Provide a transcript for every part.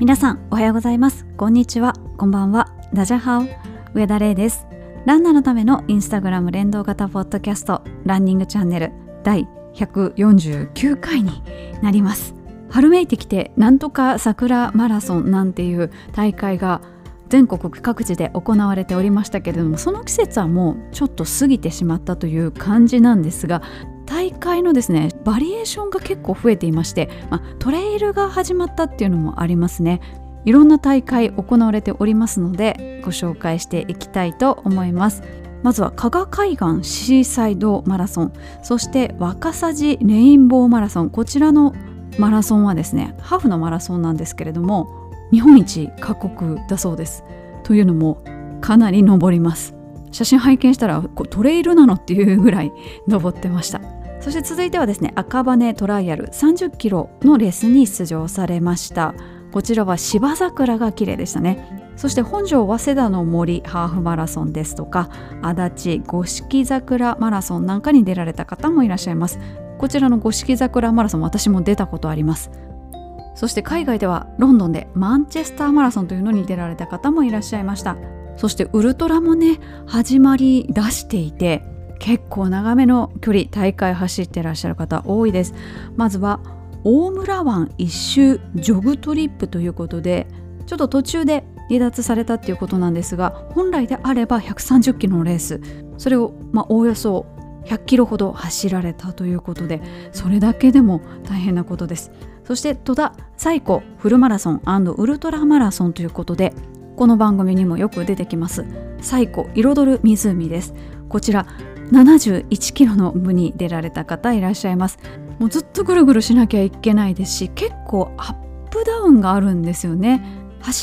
皆さんおはようございます。こんにちは。こんばんは。ダジャハオ。上田玲です。ランナーのためのインスタグラム連動型ポッドキャスト。ランニングチャンネル。第149回になります。春めいてきてなんとか桜マラソンなんていう大会が全国各地で行われておりましたけれどもその季節はもうちょっと過ぎてしまったという感じなんですが大会のですねバリエーションが結構増えていまして、まあ、トレイルが始まったっていうのもありますね。いろんな大会行われておりますのでご紹介していきたいと思います。まずは加賀海岸シーサイドマラソンそして若狭寺レインボーマラソン。こちらのマラソンはですねハーフのマラソンなんですけれども日本一過酷だそうです。というのもかなり登ります。写真拝見したらこトレイルなのっていうぐらい登ってました。そして続いてはですね赤羽トライアル30キロのレースに出場されました。こちらは芝桜が綺麗でしたね。そして本庄早稲田の森ハーフマラソンですとか足立五色桜マラソンなんかに出られた方もいらっしゃいます。こちらの五色桜マラソン私も出たことあります。そして海外ではロンドンでマンチェスターマラソンというのに出られた方もいらっしゃいました。そしてウルトラもね始まり出していて結構長めの距離大会走ってらっしゃる方多いです。まずは大村湾一周ジョグトリップということでちょっと途中で離脱されたっていうことなんですが本来であれば130キロのレース。それをまあおおよそ100キロほど走られたということでそれだけでも大変なことです。そして戸田最古フルマラソンウルトラマラソンということでこの番組にもよく出てきます。最古彩る湖です。こちら71キロの部に出られた方いらっしゃいます。もうずっとぐるぐるしなきゃいけないですし結構アップダウンがあるんですよね。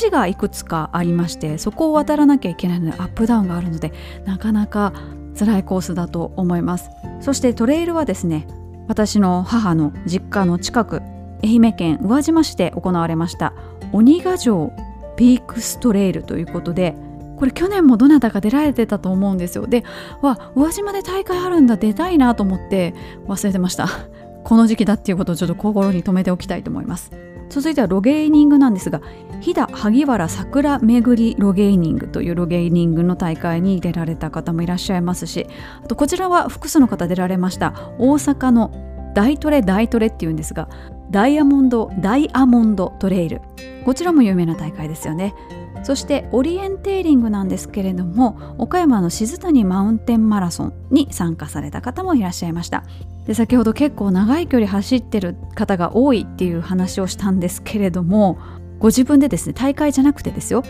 橋がいくつかありましてそこを渡らなきゃいけないのでアップダウンがあるのでなかなか辛いコースだと思います。そしてトレイルはですね私の母の実家の近く愛媛県宇和島市で行われました鬼ヶ城ピークストレイルということでこれ去年もどなたか出られてたと思うんですよ。でわ宇和島で大会あるんだ出たいなと思って忘れてました。この時期だっていうことをちょっと心に留めておきたいと思います。続いてはロゲーニングなんですが飛騨萩原桜巡りロゲーニングというロゲーニングの大会に出られた方もいらっしゃいますしあとこちらは複数の方出られました。大阪の大トレ大トレっていうんですがダイヤモンドダイヤモンドトレイル。こちらも有名な大会ですよね。そしてオリエンテーリングなんですけれども岡山の静谷マウンテンマラソンに参加された方もいらっしゃいました。で先ほど結構長い距離走ってる方が多いっていう話をしたんですけれどもご自分でですね大会じゃなくてですよ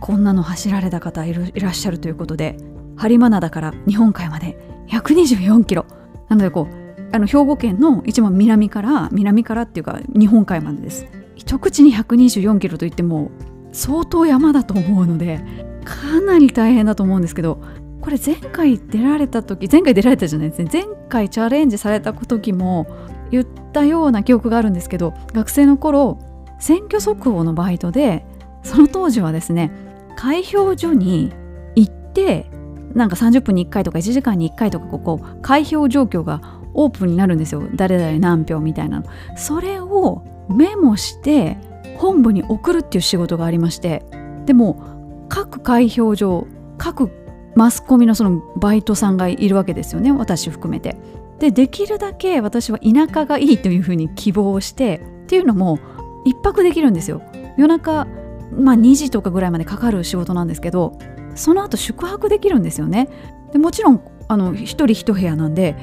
こんなの走られた方いらっしゃるということで播磨灘から日本海まで124キロ。なのでこうあの兵庫県の一番南から南からっていうか日本海までです。一口に124キロといっても相当山だと思うのでかなり大変だと思うんですけどこれ前回出られた時前回出られたじゃないですね。前回チャレンジされた時も言ったような記憶があるんですけど学生の頃選挙速報のバイトでその当時はですね開票所に行ってなんか30分に1回とか1時間に1回とかここ開票状況がオープンになるんですよ。誰々何票みたいなの。それをメモして本部に送るっていう仕事がありましてでも各開票所各マスコミのそのバイトさんがいるわけですよね私含めて。でできるだけ私は田舎がいいというふうに希望してっていうのも1泊できるんですよ。夜中、まあ、2時とかぐらいまでかかる仕事なんですけどその後宿泊できるんですよね。でもちろんあの1人1部屋なんで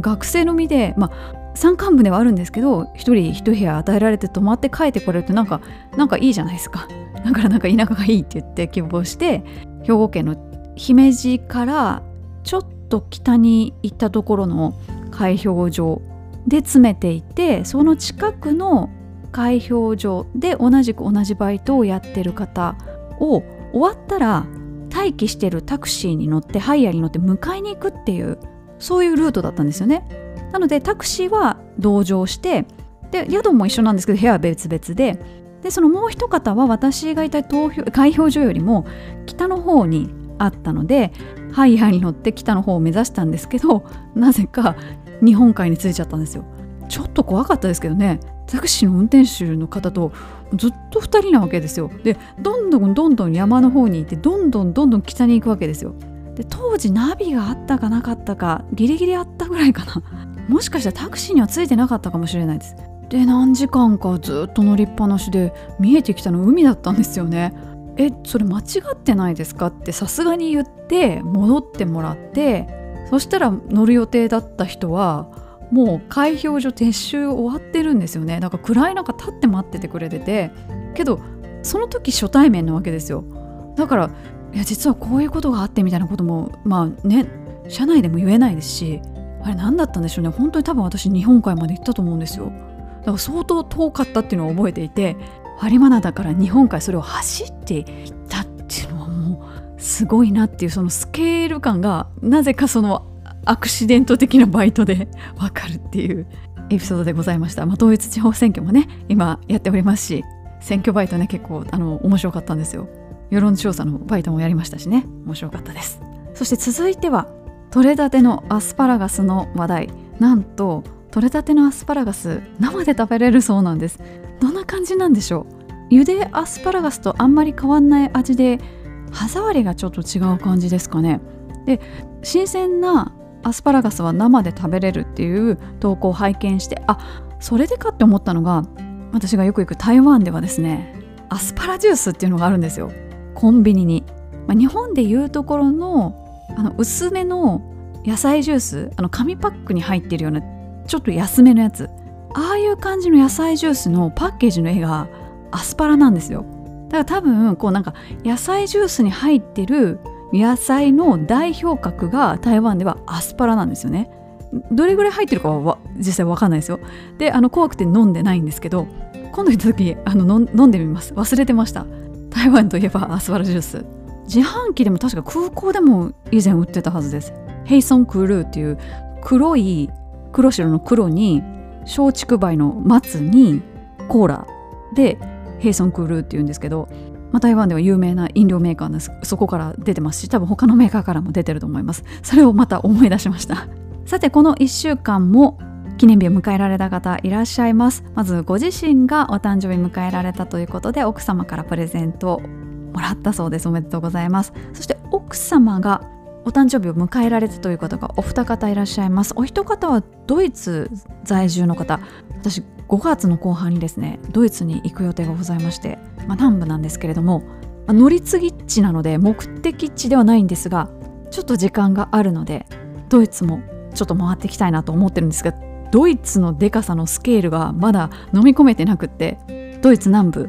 学生の身で、まあ、山間部ではあるんですけど1人1部屋与えられて泊まって帰ってこれるとなんかなんかいいじゃないですか。だからなんか田舎がいいって言って希望して兵庫県の姫路からちょっと北に行ったところの開票所で詰めていてその近くの開票所で同じく同じバイトをやってる方を終わったら待機してるタクシーに乗ってハイヤーに乗って迎えに行くっていうそういうルートだったんですよね。なのでタクシーは同乗してで宿も一緒なんですけど部屋は別々ででそのもう一方は私がいた投票開票所よりも北の方にあったのでハイヤーに乗って北の方を目指したんですけどなぜか日本海に着いちゃったんですよ。ちょっと怖かったですけどね。タクシーの運転手の方とずっと2人なわけですよ。でどんどんどんどん山の方に行ってどんどんどんどん北に行くわけですよ。で当時ナビがあったかなかったかギリギリあったぐらいかな。もしかしたらタクシーにはついてなかったかもしれないです。で何時間かずっと乗りっぱなしで見えてきたの海だったんですよね。えそれ間違ってないですか？ってさすがに言って戻ってもらってそしたら乗る予定だった人はもう開票所撤収終わってるんですよね。だから暗い中立って待っててくれてて。けどその時初対面なわけですよ。だからいや実はこういうことがあってみたいなこともまあね社内でも言えないですしあれ何だったんでしょうね。本当に多分私日本海まで行ったと思うんですよ。だから相当遠かったっていうのを覚えていて播磨だから日本海それを走っていったっていうのはもうすごいなっていうそのスケール感がなぜかそのアクシデント的なバイトで わかるっていうエピソードでございました、まあ、統一地方選挙もね今やっておりますし選挙バイトね結構あの面白かったんですよ。世論調査のバイトもやりましたしね。面白かったです。そして続いては取れたてのアスパラガスの話題。なんと取れたてのアスパラガス。生で食べれるそうなんです。どんな感じなんでしょう。茹でアスパラガスとあんまり変わんない味で歯触りがちょっと違う感じですかね。で新鮮なアスパラガスは生で食べれるっていう投稿を拝見してあそれでかって思ったのが私がよく行く台湾ではですねアスパラジュースっていうのがあるんですよ。コンビニに、まあ、日本でいうところのあの薄めの野菜ジュースあの紙パックに入ってるようなちょっと安めのやつ。ああいう感じの野菜ジュースのパッケージの絵がアスパラなんですよ。だから多分こうなんか野菜ジュースに入ってる野菜の代表格が台湾ではアスパラなんですよね。どれぐらい入ってるかは実際わかんないですよ。であの怖くて飲んでないんですけど今度行った時あの飲んでみます。忘れてました。台湾といえばアスパラジュース。自販機でも確か空港でも以前売ってたはずです。ヘイソンクルーっていう黒い黒白の黒に松竹梅の松にコーラでヘイソンクールっていうんですけど、まあ、台湾では有名な飲料メーカーですそこから出てます。し多分他のメーカーからも出てると思います。それをまた思い出しました。さてこの1週間も記念日を迎えられた方いらっしゃいます。まずご自身がお誕生日迎えられたということで奥様からプレゼントもらったそうです。おめでとうございます。そして奥様がお誕生日を迎えられたという方がお二方いらっしゃいます。お一方はドイツ在住の方。私5月の後半にですねドイツに行く予定がございまして、まあ、南部なんですけれども、まあ、乗り継ぎ地なので目的地ではないんですがちょっと時間があるのでドイツもちょっと回っていきたいなと思ってるんですがドイツのでかさのスケールがまだ飲み込めてなくってドイツ南部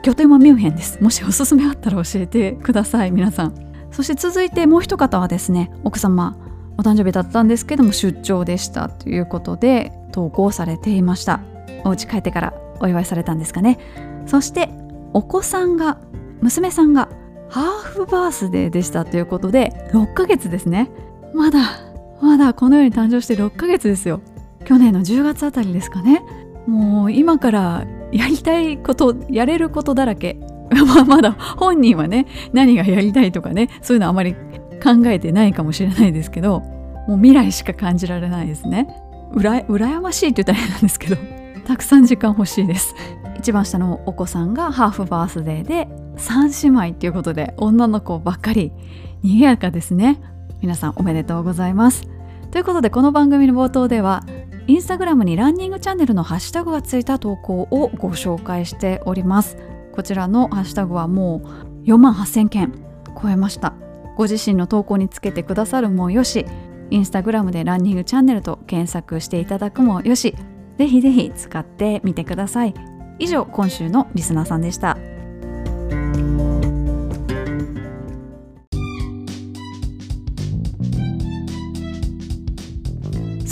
拠点はミュンヘンです。もしおすすめあったら教えてください皆さん。そして続いてもう一方はですね奥様お誕生日だったんですけども出張でしたということで投稿されていました。お家帰ってからお祝いされたんですかね。そしてお子さんが娘さんがハーフバースデーでしたということで6ヶ月ですね。まだまだこの世に誕生して6ヶ月ですよ。去年の10月あたりですかね。もう今からやりたいことやれることだらけ。まあまだ本人はね何がやりたいとかねそういうのあまり考えてないかもしれないですけどもう未来しか感じられないですね。うら羨ましいって言ったら変なんですけど たくさん時間欲しいです。一番下のお子さんがハーフバースデーで3姉妹っていうことで女の子ばっかり賑やかですね。皆さんおめでとうございます。ということでこの番組の冒頭ではインスタグラムにランニングチャンネルのハッシュタグがついた投稿をご紹介しております。こちらのハッシュタグはもう4万8000件超えました。ご自身の投稿につけてくださるもよし。インスタグラムでランニングチャンネルと検索していただくもよし。ぜひぜひ使ってみてください。以上今週のリスナーさんでした。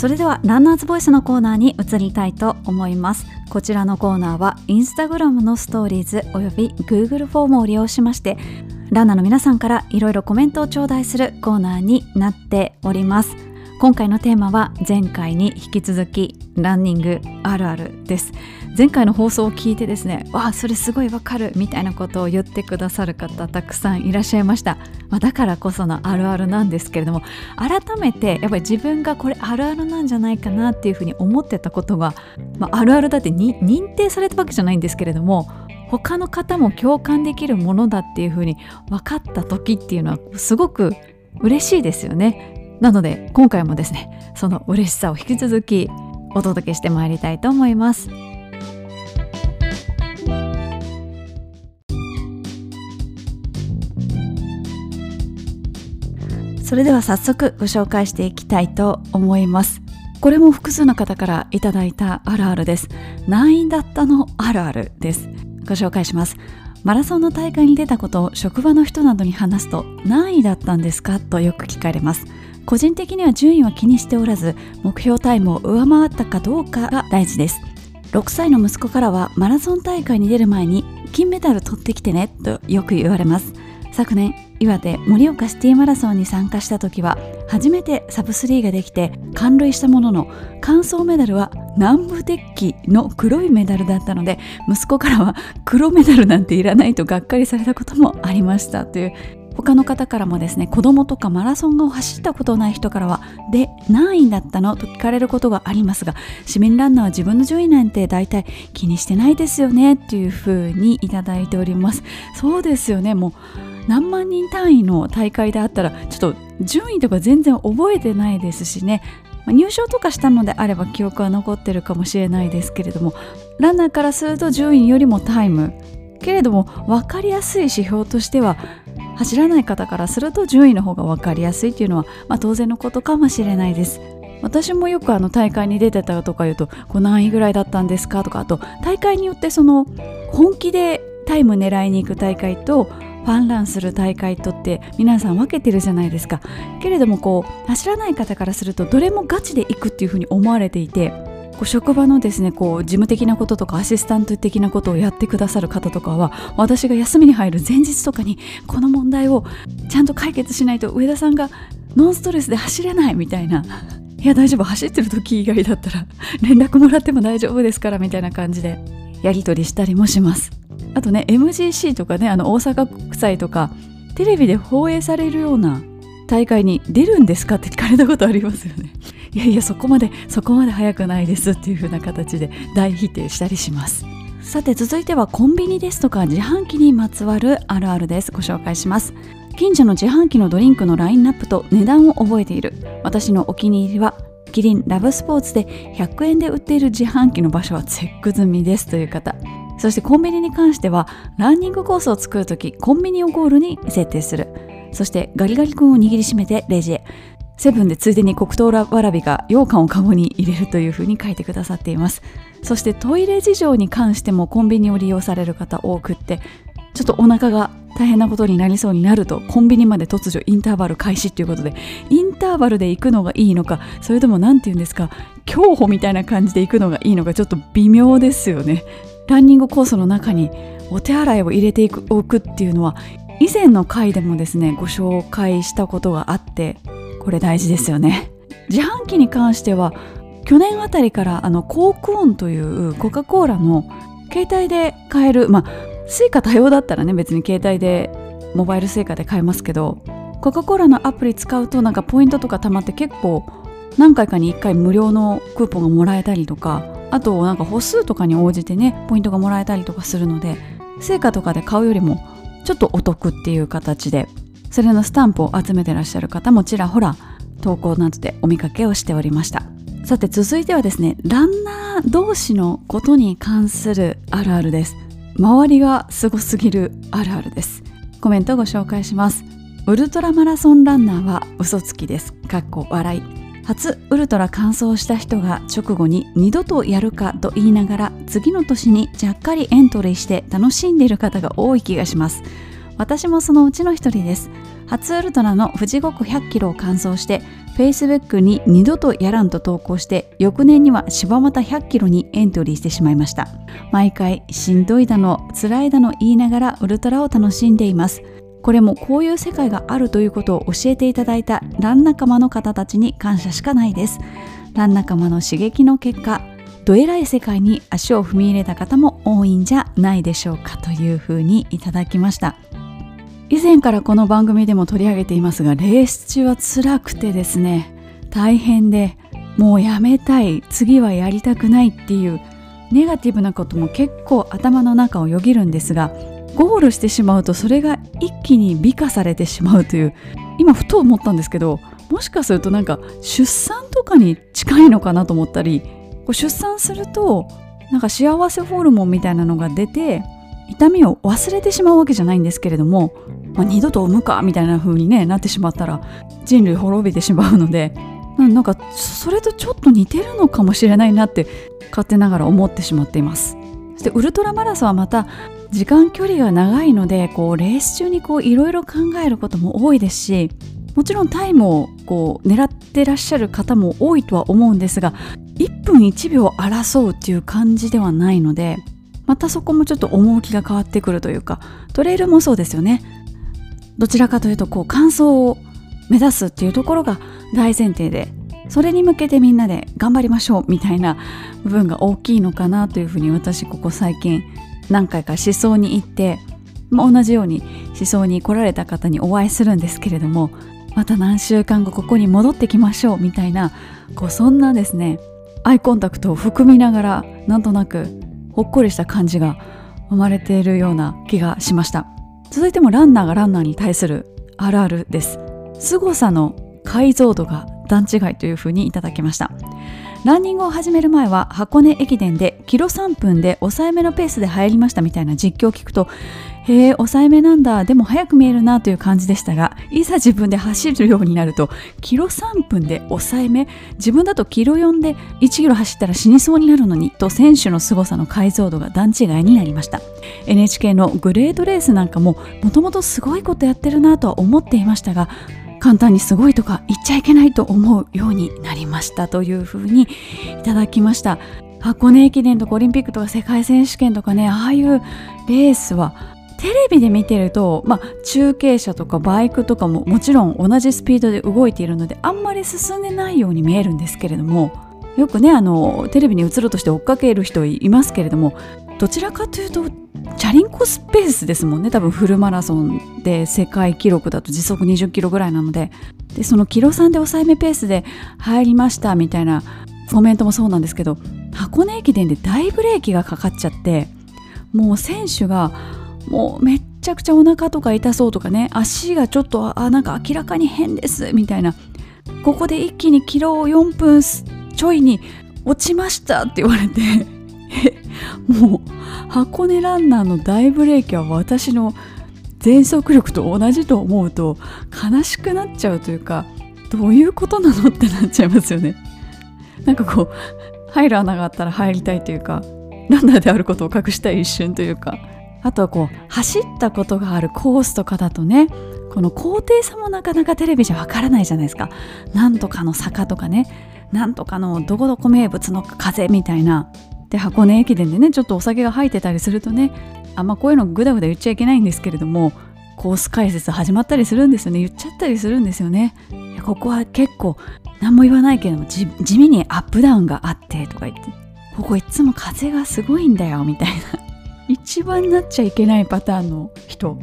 それではランナーズボイスのコーナーに移りたいと思います。こちらのコーナーはインスタグラムのストーリーズおよび Google フォームを利用しましてランナーの皆さんからいろいろコメントを頂戴するコーナーになっております。今回のテーマは前回に引き続きランニングあるあるです。前回の放送を聞いてですねわあそれすごいわかるみたいなことを言ってくださる方たくさんいらっしゃいました、まあ、だからこそのあるあるなんですけれども改めてやっぱり自分がこれあるあるなんじゃないかなっていうふうに思ってたことが、まあ、あるあるだって認定されたわけじゃないんですけれども他の方も共感できるものだっていうふうに分かった時っていうのはすごく嬉しいですよね。なので今回もですねその嬉しさを引き続きお届けしてまいりたいと思います。それでは早速ご紹介していきたいと思います。これも複数の方からいただいたあるあるです。何位だったのあるあるです。ご紹介します。マラソンの大会に出たことを職場の人などに話すと何位だったんですか？とよく聞かれます。個人的には順位は気にしておらず目標タイムを上回ったかどうかが大事です。6歳の息子からはマラソン大会に出る前に金メダル取ってきてねとよく言われます。昨年岩手盛岡シティマラソンに参加した時は初めてサブ3ができて完塁したものの完走メダルは南部鉄器の黒いメダルだったので息子からは黒メダルなんていらないとがっかりされたこともありましたという他の方からもですね子供とかマラソンを走ったことない人からはで何位だったの？と聞かれることがありますが市民ランナーは自分の順位なんて大体気にしてないですよね？っていうふうにいただいております。そうですよね。もう何万人単位の大会であったらちょっと順位とか全然覚えてないですしね。入賞とかしたのであれば記憶は残ってるかもしれないですけれどもランナーからすると順位よりもタイムけれども分かりやすい指標としては走らない方からすると順位の方が分かりやすいっていうのは、まあ、当然のことかもしれないです。私もよくあの大会に出てたとか言うとこう何位ぐらいだったんですか？とかあと大会によってその本気でタイム狙いに行く大会とファンランする大会とって皆さん分けてるじゃないですか。けれどもこう走らない方からするとどれもガチで行くっていうふうに思われていてこう職場のですねこう事務的なこととかアシスタント的なことをやってくださる方とかは私が休みに入る前日とかにこの問題をちゃんと解決しないと上田さんがノンストレスで走れないみたいな いや大丈夫走ってる時以外だったら連絡もらっても大丈夫ですからみたいな感じでやり取りしたりもします。あとね MGC とかねあの大阪国際とかテレビで放映されるような大会に出るんですかって聞かれたことありますよね。いやいやそこまでそこまで早くないですっていう風な形で大否定したりします。さて続いてはコンビニですとか自販機にまつわるあるあるです。ご紹介します。近所の自販機のドリンクのラインナップと値段を覚えている。私のお気に入りはキリンラブスポーツで100円で売っている自販機の場所はチェック済みです。という方。そしてコンビニに関してはランニングコースを作るときコンビニをゴールに設定する。そしてガリガリ君を握りしめてレジへ。セブンでついでに黒糖わらびが羊羹をカゴに入れるというふうに書いてくださっています。そしてトイレ事情に関してもコンビニを利用される方多くってちょっとお腹が大変なことになりそうになるとコンビニまで突如インターバル開始ということでインターバルで行くのがいいのかそれとも何て言うんですか競歩みたいな感じで行くのがいいのかちょっと微妙ですよね。ランニングコースの中にお手洗いを入れておくっていうのは以前の回でもですねご紹介したことがあってこれ大事ですよね。自販機に関しては去年あたりからあの Coke ON というコカ・コーラの携帯で買えるまあ Suica 対応だったらね別に携帯でモバイルスイカで買えますけどコカ・コーラのアプリ使うとなんかポイントとか貯まって結構何回かに1回無料のクーポンがもらえたりとかあとなんか歩数とかに応じてねポイントがもらえたりとかするので成果とかで買うよりもちょっとお得っていう形でそれのスタンプを集めてらっしゃる方もちらほら投稿などでお見かけをしておりました。さて続いてはですねランナー同士のことに関するあるあるです。周りがすごすぎるあるあるです。コメントをご紹介します。ウルトラマラソンランナーは嘘つきです。かっこ笑い。初ウルトラ完走した人が直後に二度とやるかと言いながら次の年にちゃっかりエントリーして楽しんでいる方が多い気がします。私もそのうちの一人です。初ウルトラの富士五湖100キロを完走して Facebook に二度とやらんと投稿して翌年には柴又100キロにエントリーしてしまいました。毎回しんどいだの辛いだの言いながらウルトラを楽しんでいます。これもこういう世界があるということを教えていただいたラン仲間の方たちに感謝しかないです。ラン仲間の刺激の結果どえらい世界に足を踏み入れた方も多いんじゃないでしょうかというふうにいただきました。以前からこの番組でも取り上げていますがレース中は辛くてですね大変でもうやめたい次はやりたくないっていうネガティブなことも結構頭の中をよぎるんですがゴールしてしまうとそれが一気に美化されてしまうという今ふと思ったんですけどもしかするとなんか出産とかに近いのかなと思ったりこう出産するとなんか幸せホルモンみたいなのが出て痛みを忘れてしまうわけじゃないんですけれども、まあ、二度と産むかみたいな風に、ね、なってしまったら人類滅びてしまうのでなんかそれとちょっと似てるのかもしれないなって勝手ながら思ってしまっています。そしてウルトラマラソンはまた時間距離が長いのでこうレース中にいろいろ考えることも多いですしもちろんタイムをこう狙ってらっしゃる方も多いとは思うんですが1分1秒争うっていう感じではないのでまたそこもちょっと趣が変わってくるというかトレイルもそうですよね。どちらかというとこう完走を目指すっていうところが大前提でそれに向けてみんなで頑張りましょうみたいな部分が大きいのかなというふうに私ここ最近何回か思想に行って、まあ、同じように思想に来られた方にお会いするんですけれどもまた何週間後ここに戻ってきましょうみたいなこうそんなですねアイコンタクトを含みながらなんとなくほっこりした感じが生まれているような気がしました。続いてもランナーがランナーに対するあるあるです。凄さの解像度が段違いというふうにいただきました。ランニングを始める前は箱根駅伝でキロ3分で抑えめのペースで入りましたみたいな実況を聞くとへえ抑えめなんだ。でも早く見えるなという感じでしたがいざ自分で走るようになるとキロ3分で抑えめ自分だとキロ4で1キロ走ったら死にそうになるのにと選手の凄さの解像度が段違いになりました。NHK のグレートレースなんかももともとすごいことやってるなとは思っていましたが簡単にすごいとか言っちゃいけないと思うようになりましたというふうにいただきました。箱根駅伝とかオリンピックとか世界選手権とかねああいうレースはテレビで見てると、まあ、中継車とかバイクとかももちろん同じスピードで動いているのであんまり進んでないように見えるんですけれどもよくねあのテレビに映るとして追っかける人いますけれどもどちらかというとチャリンコスペースですもんね。多分フルマラソンで世界記録だと時速20キロぐらいなので。でそのキロ3で抑えめペースで入りましたみたいなコメントもそうなんですけど箱根駅伝で大ブレーキがかかっちゃってもう選手がもうめっちゃくちゃお腹とか痛そうとかね足がちょっとあなんか明らかに変ですみたいな。ここで一気にキロを4分ちょいに落ちましたって言われて。もう箱根ランナーの大ブレーキは私の全速力と同じと思うと悲しくなっちゃうというかどういうことなのってなっちゃいますよね。なんかこう入る穴があったら入りたいというかランナーであることを隠したい一瞬というか。あとはこう走ったことがあるコースとかだとねこの高低差もなかなかテレビじゃわからないじゃないですか。なんとかの坂とかねなんとかのどこどこ名物の風みたいなで箱根駅伝でねちょっとお酒が入ってたりするとねあんまこういうのグダグダ言っちゃいけないんですけれどもコース解説始まったりするんですよね。言っちゃったりするんですよね。ここは結構何も言わないけども地味にアップダウンがあってとか言って。ここいつも風がすごいんだよみたいな。一番なっちゃいけないパターンの人。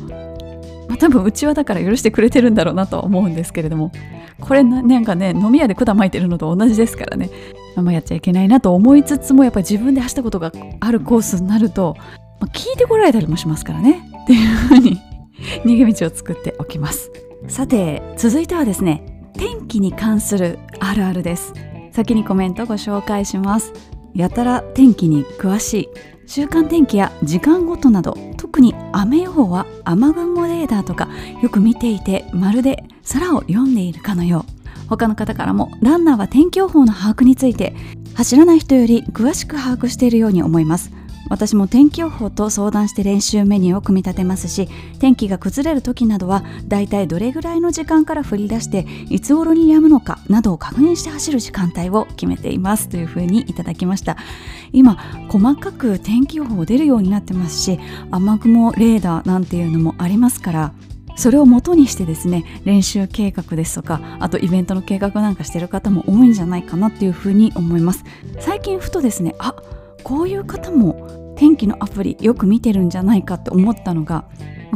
まあ、多分うちはだから許してくれてるんだろうなとは思うんですけれども。これなんかね飲み屋で管巻いてるのと同じですからね。あんまやっちゃいけないなと思いつつもやっぱり自分で走ったことがあるコースになると、まあ、聞いてこられたりもしますからね。っていうふうに 逃げ道を作っておきます。さて続いてはですね天気に関するあるあるです。先にコメントご紹介します。やたら天気に詳しい週間天気や時間ごとなど特に雨予報は雨雲レーダーとかよく見ていてまるで空を読んでいるかのよう。他の方からもランナーは天気予報の把握について走らない人より詳しく把握しているように思います。私も天気予報と相談して練習メニューを組み立てますし天気が崩れる時などはだいたいどれぐらいの時間から降り出していつ頃に止むのかなどを確認して走る時間帯を決めています。というふうにいただきました。今細かく天気予報出るようになってますし雨雲レーダーなんていうのもありますからそれを元にしてですね練習計画ですとかあとイベントの計画なんかしてる方も多いんじゃないかなっていうふうに思います。最近ふとですねあこういう方も天気のアプリよく見てるんじゃないかって思ったのが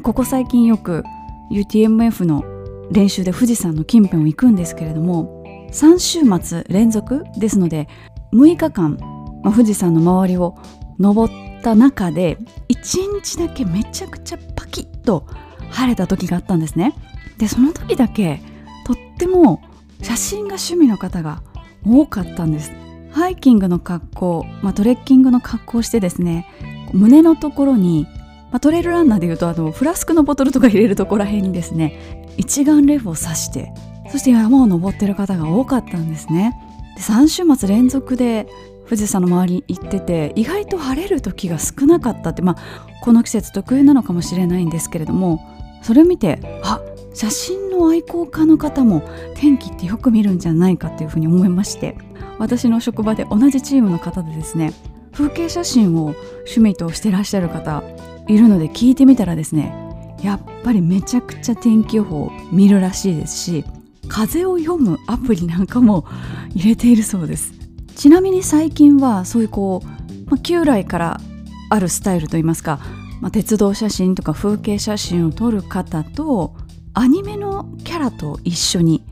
ここ最近よく UTMF の練習で富士山の近辺を行くんですけれども3週末連続ですので6日間、まあ、富士山の周りを登った中で1日だけめちゃくちゃパキッと晴れた時があったんですね。でその時だけとっても写真が趣味の方が多かったんです。ハイキングの格好、まあ、トレッキングの格好をしてですね胸のところに、まあ、トレイルランナーでいうとあのフラスクのボトルとか入れるところら辺にですね一眼レフを指してそして山を登ってる方が多かったんですね。で3週末連続で富士山の周りに行ってて意外と晴れる時が少なかったってまあこの季節特有なのかもしれないんですけれどもそれを見てあ写真の愛好家の方も天気ってよく見るんじゃないかっていうふうに思いまして私の職場で同じチームの方でですね風景写真を趣味としてらっしゃる方いるので聞いてみたらですねやっぱりめちゃくちゃ天気予報を見るらしいですし風を読むアプリなんかも入れているそうです。ちなみに最近はそういうこう、まあ、旧来からあるスタイルといいますか、ま、鉄道写真とか風景写真を撮る方とアニメのキャラと一緒に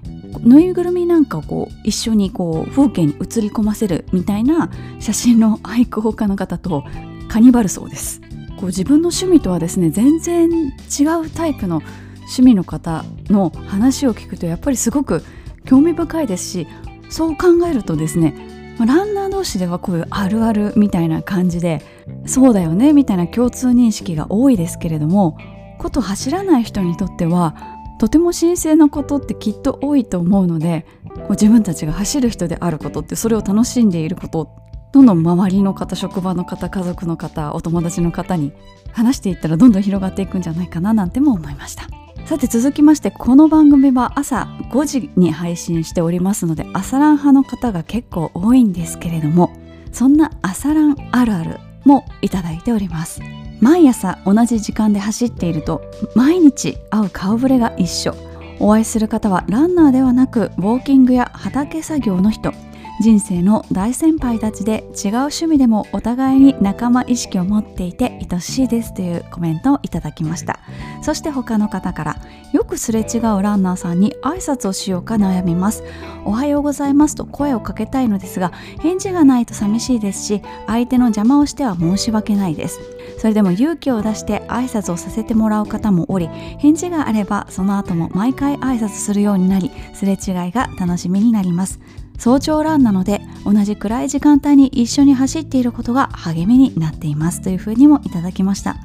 ぬいぐるみなんかをこう一緒にこう風景に映り込ませるみたいな写真の愛好家の方とカニバルそうです。こう自分の趣味とはですね全然違うタイプの趣味の方の話を聞くとやっぱりすごく興味深いですしそう考えるとですねランナー同士ではこういうあるあるみたいな感じでそうだよねみたいな共通認識が多いですけれどもこと走らない人にとってはとても神聖なことってきっと多いと思うので自分たちが走る人であることってそれを楽しんでいることどんどん周りの方職場の方家族の方お友達の方に話していったらどんどん広がっていくんじゃないかななんても思いました。さて続きましてこの番組は朝5時に配信しておりますので朝ラン派の方が結構多いんですけれどもそんな朝ランあるあるもいただいております毎朝同じ時間で走っていると毎日会う顔ぶれが一緒。お会いする方はランナーではなくウォーキングや畑作業の人。人生の大先輩たちで違う趣味でもお互いに仲間意識を持っていて愛しいですというコメントをいただきました。そして他の方からよくすれ違うランナーさんに挨拶をしようか悩みます。おはようございますと声をかけたいのですが返事がないと寂しいですし相手の邪魔をしては申し訳ないです。それでも勇気を出して挨拶をさせてもらう方もおり返事があればその後も毎回挨拶するようになりすれ違いが楽しみになります早朝ランなので同じ暗い時間帯に一緒に走っていることが励みになっていますというふうにもいただきました。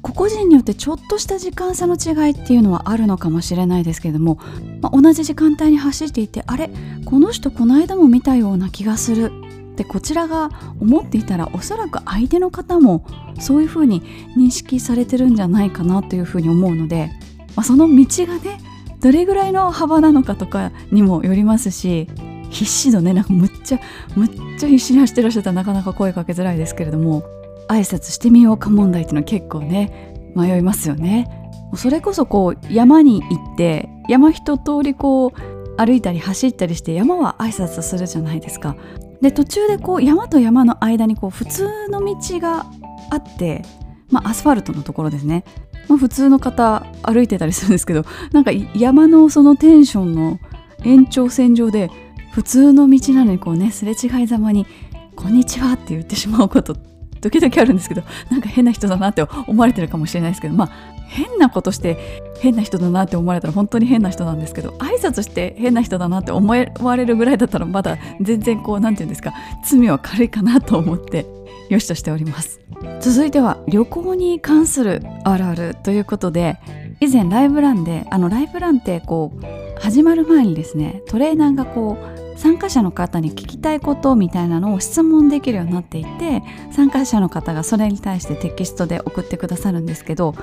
個々人によってちょっとした時間差の違いっていうのはあるのかもしれないですけれども、まあ、同じ時間帯に走っていてあれこの人この間も見たような気がするってこちらが思っていたらおそらく相手の方もそういうふうに認識されてるんじゃないかなというふうに思うので、まあ、その道がねどれぐらいの幅なのかとかにもよりますし必死度ねなんかむっちゃむっちゃ必死に走ってらっしゃったらなかなか声かけづらいですけれども挨拶してみようか問題っていうのは結構ね迷いますよね。それこそこう山に行って山一通りこう歩いたり走ったりして山は挨拶するじゃないですか。で途中でこう山と山の間にこう普通の道があってまあアスファルトのところですね。まあ、普通の方歩いてたりするんですけどなんか山のそのテンションの延長線上で普通の道なのにこうねすれ違いざまに「こんにちは」って言ってしまうこと時々あるんですけどなんか変な人だなって思われてるかもしれないですけどまあ変なことして変な人だなって思われたら本当に変な人なんですけど挨拶して変な人だなって思われるぐらいだったらまだ全然こう何て言うんですか罪は軽いかなと思ってよしとしております。続いては旅行に関するあるあるということで以前ライブランであのライブランってこう始まる前にですねトレーナーがこう参加者の方に聞きたいことみたいなのを質問できるようになっていて参加者の方がそれに対してテキストで送ってくださるんですけど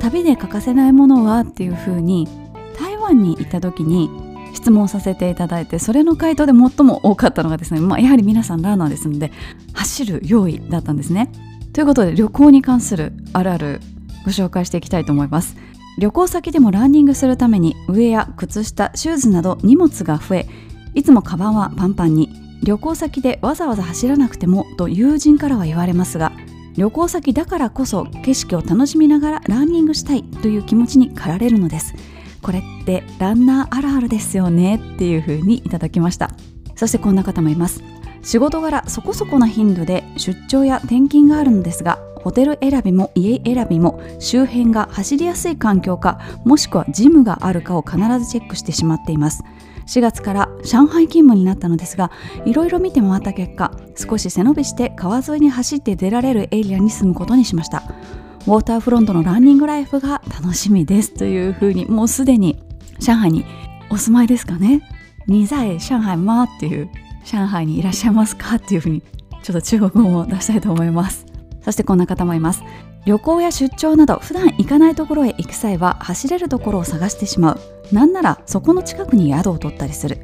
旅で欠かせないものはっていうふうに台湾に行った時に質問させていただいてそれの回答で最も多かったのがですね、まあ、やはり皆さんランナーですので走る用意だったんですね。ということで旅行に関するあるあるご紹介していきたいと思います。旅行先でもランニングするために上や靴下シューズなど荷物が増えいつもカバンはパンパンに旅行先でわざわざ走らなくてもと友人からは言われますが旅行先だからこそ景色を楽しみながらランニングしたいという気持ちに駆られるのです。これってランナーあるあるですよねっていう風にいただきました。そしてこんな方もいます。仕事柄そこそこな頻度で出張や転勤があるのですがホテル選びも家選びも周辺が走りやすい環境かもしくはジムがあるかを必ずチェックしてしまっています。4月から上海勤務になったのですがいろいろ見て回った結果少し背伸びして川沿いに走って出られるエリアに住むことにしました。ウォーターフロントのランニングライフが楽しみですというふうにもうすでに上海にお住まいですかね？に在上海吗っていう上海にいらっしゃいますか？っていうふうにちょっと中国語を出したいと思います。そしてこんな方もいます。旅行や出張など普段行かないところへ行く際は走れるところを探してしまう。なんならそこの近くに宿を取ったりする。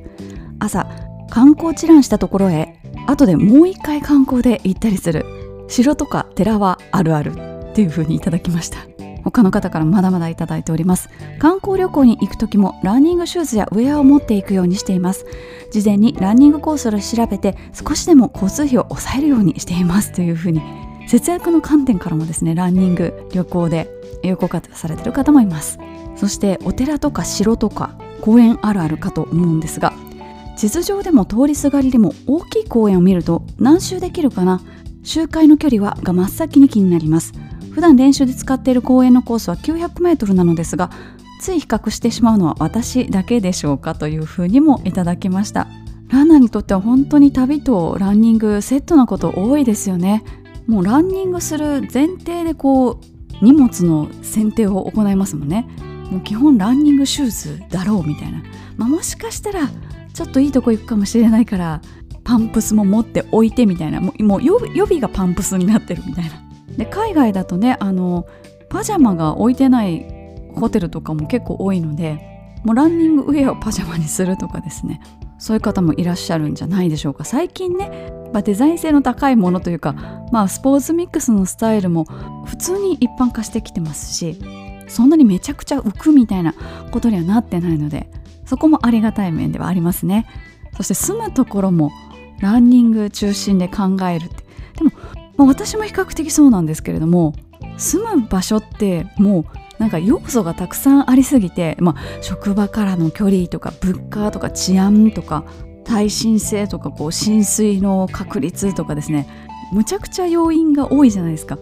朝観光地覧したところへ後でもう一回観光で行ったりする。城とか寺はあるある。っていう風にいただきました。他の方からまだまだいただいております。観光旅行に行く時もランニングシューズやウェアを持っていくようにしています。事前にランニングコースを調べて少しでも交通費を抑えるようにしています。という風に節約の観点からもですねランニング旅行で有効活用されている方もいます。そしてお寺とか城とか公園あるあるかと思うんですが地図上でも通りすがりでも大きい公園を見ると何周できるかな？周回の距離はが真っ先に気になります。普段練習で使っている公園のコースは 900m なのですがつい比較してしまうのは私だけでしょうかというふうにもいただきました。ランナーにとっては本当に旅とランニングセットなこと多いですよね。もうランニングする前提でこう荷物の選定を行いますもんね。もう基本ランニングシューズだろうみたいな、まあ、もしかしたらちょっといいとこ行くかもしれないからパンプスも持っておいてみたいな。もうもう予備がパンプスになってるみたいな。で海外だとねあのパジャマが置いてないホテルとかも結構多いのでもうランニングウェアをパジャマにするとかですね。そういう方もいらっしゃるんじゃないでしょうか。最近ね、まあ、デザイン性の高いものというか、まあ、スポーツミックスのスタイルも普通に一般化してきてますしそんなにめちゃくちゃ浮くみたいなことにはなってないのでそこもありがたい面ではありますね。そして住むところもランニング中心で考えるって。でも、まあ、私も比較的そうなんですけれども住む場所ってもうなんか要素がたくさんありすぎて、まあ、職場からの距離とか物価とか治安とか耐震性とかこう浸水の確率とかですね。むちゃくちゃ要因が多いじゃないですか。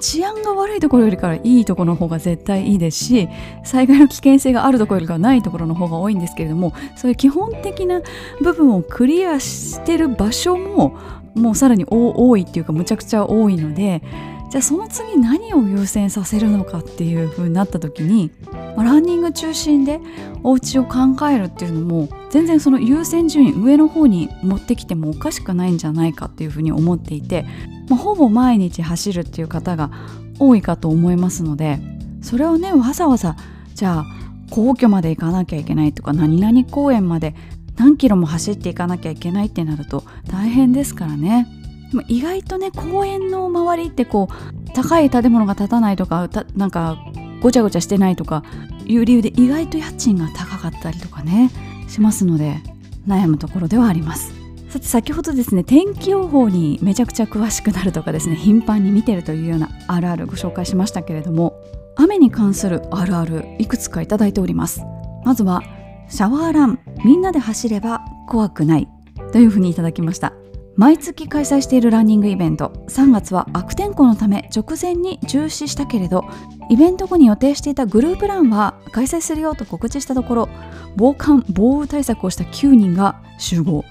治安が悪いところよりからいいところの方が絶対いいですし災害の危険性があるところよりかはないところの方が多いんですけれどもそういう基本的な部分をクリアしてる場所ももうさらに多いっていうかむちゃくちゃ多いのでじゃあその次何を優先させるのかっていう風になった時にランニング中心でお家を考えるっていうのも全然その優先順位上の方に持ってきてもおかしくないんじゃないかっていうふうに思っていて、まあ、ほぼ毎日走るっていう方が多いかと思いますのでそれをねわざわざじゃあ皇居まで行かなきゃいけないとか何々公園まで何キロも走っていかなきゃいけないってなると大変ですからね。意外とね公園の周りってこう高い建物が建たないとかなんかごちゃごちゃしてないとかいう理由で意外と家賃が高かったりとかねしますので悩むところではあります。さて先ほどですね天気予報にめちゃくちゃ詳しくなるとかですね頻繁に見てるというようなあるあるご紹介しましたけれども雨に関するあるあるいくつかいただいております。まずはシャワーランみんなで走れば怖くないというふうにいただきました。毎月開催しているランニングイベント。3月は悪天候のため直前に中止したけれどイベント後に予定していたグループランは開催するよと告知したところ防寒防雨対策をした9人が集合。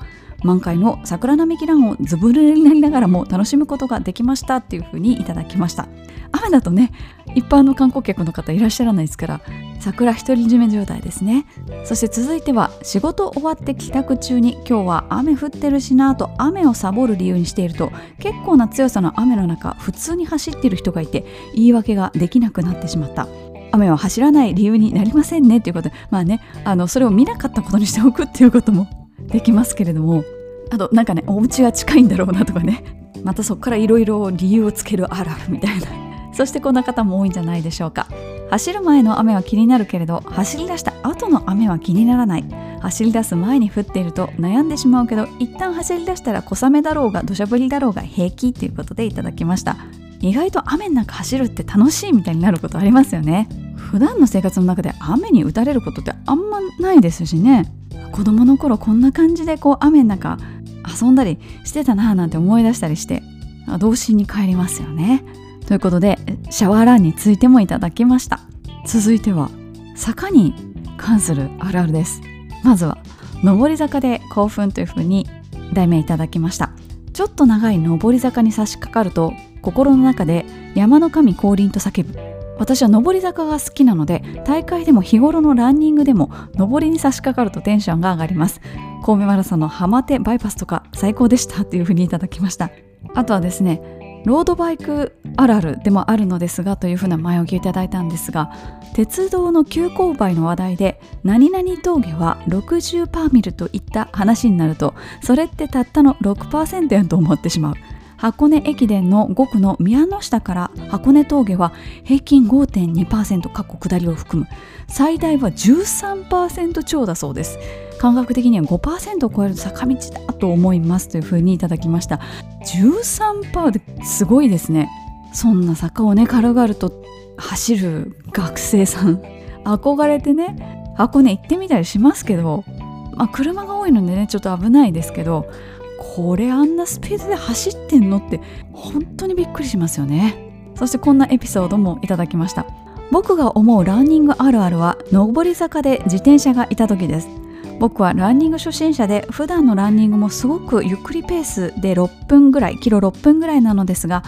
満開の桜並木ランをずぶ濡れになりながらも楽しむことができましたっていうふうにいただきました。雨だとね一般の観光客の方いらっしゃらないですから桜独り占め状態ですね。そして続いては仕事終わって帰宅中に今日は雨降ってるしなと雨をサボる理由にしていると結構な強さの雨の中普通に走ってる人がいて言い訳ができなくなってしまった。雨は走らない理由になりませんねということでまあねあのそれを見なかったことにしておくっていうこともできますけれどもあとなんかねお家が近いんだろうなとかね。またそこからいろいろ理由をつけるあるあるみたいな。そしてこんな方も多いんじゃないでしょうか。走る前の雨は気になるけれど走り出した後の雨は気にならない。走り出す前に降っていると悩んでしまうけど一旦走り出したら小雨だろうが土砂降りだろうが平気ということでいただきました。意外と雨の中走るって楽しいみたいになることありますよね。普段の生活の中で雨に打たれることってあんまないですしね。子供の頃こんな感じでこう雨の中遊んだりしてたなぁなんて思い出したりして童心に帰りますよね。ということでシャワーランについてもいただきました。続いては坂に関するあるあるです。まずは上り坂で興奮というふうに題名いただきました。ちょっと長い上り坂に差し掛かると心の中で山の神降臨と叫ぶ。私は上り坂が好きなので大会でも日頃のランニングでも上りに差し掛かるとテンションが上がります。神戸マラソンの浜手バイパスとか最高でした。というふうにいただきました。あとはですねロードバイクあるあるでもあるのですがというふうな前置きをいただいたんですが鉄道の急勾配の話題で何々峠は60パーミルといった話になるとそれってたったの6%やんと思ってしまう。箱根駅伝の5区の宮の下から箱根峠は平均5.2%過去下りを含む。最大は13%超だそうです。感覚的には5%を超える坂道だと思いますというふうにいただきました。13%ですごいですね。そんな坂をね軽々と走る学生さん。憧れてね箱根行ってみたりしますけど、まあ、車が多いのでねちょっと危ないですけどこれあんなスピードで走ってんのって本当にびっくりしますよね。そしてこんなエピソードもいただきました。僕が思うランニングあるあるは上り坂で自転車がいた時です。僕はランニング初心者で普段のランニングもすごくゆっくりペースで6分ぐらいキロ6分ぐらいなのですが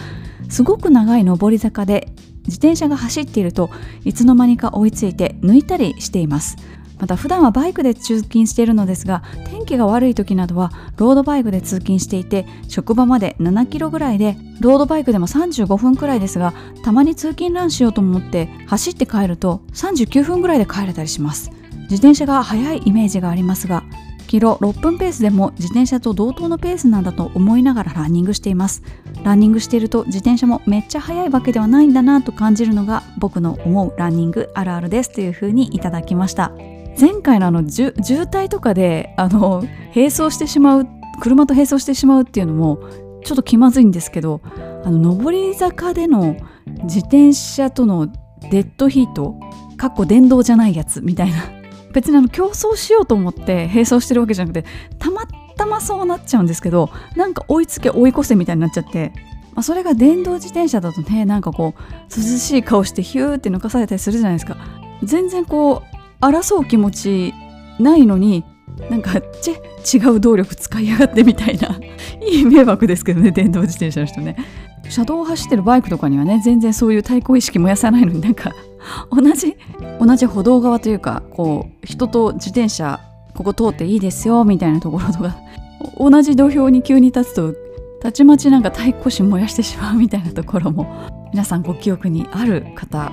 すごく長い上り坂で自転車が走っているといつの間にか追いついて抜いたりしています。また普段はバイクで通勤しているのですが天気が悪い時などはロードバイクで通勤していて職場まで7キロぐらいでロードバイクでも35分くらいですがたまに通勤ランしようと思って走って帰ると39分ぐらいで帰れたりします。自転車が速いイメージがありますがキロ6分ペースでも自転車と同等のペースなんだと思いながらランニングしています。ランニングしていると自転車もめっちゃ速いわけではないんだなと感じるのが僕の思うランニングあるあるですというふうにいただきました。前回のあの渋滞とかであの並走してしまう車と並走してしまうっていうのもちょっと気まずいんですけどあの上り坂での自転車とのデッドヒートかっこ電動じゃないやつみたいな 別にあの競争しようと思って並走してるわけじゃなくてたまたまそうなっちゃうんですけどなんか追いつけ追い越せみたいになっちゃって、まあ、それが電動自転車だとねなんかこう涼しい顔してヒューって抜かされたりするじゃないですか。全然こう争う気持ちないのになんかち違う動力使いやがってみたいな。いい迷惑ですけどね電動自転車の人ね。車道を走ってるバイクとかにはね全然そういう対抗意識燃やさないのになんか同じ同じ歩道側というかこう人と自転車ここ通っていいですよみたいなところとか同じ土俵に急に立つとたちまちなんか対抗心燃やしてしまうみたいなところも皆さんご記憶にある方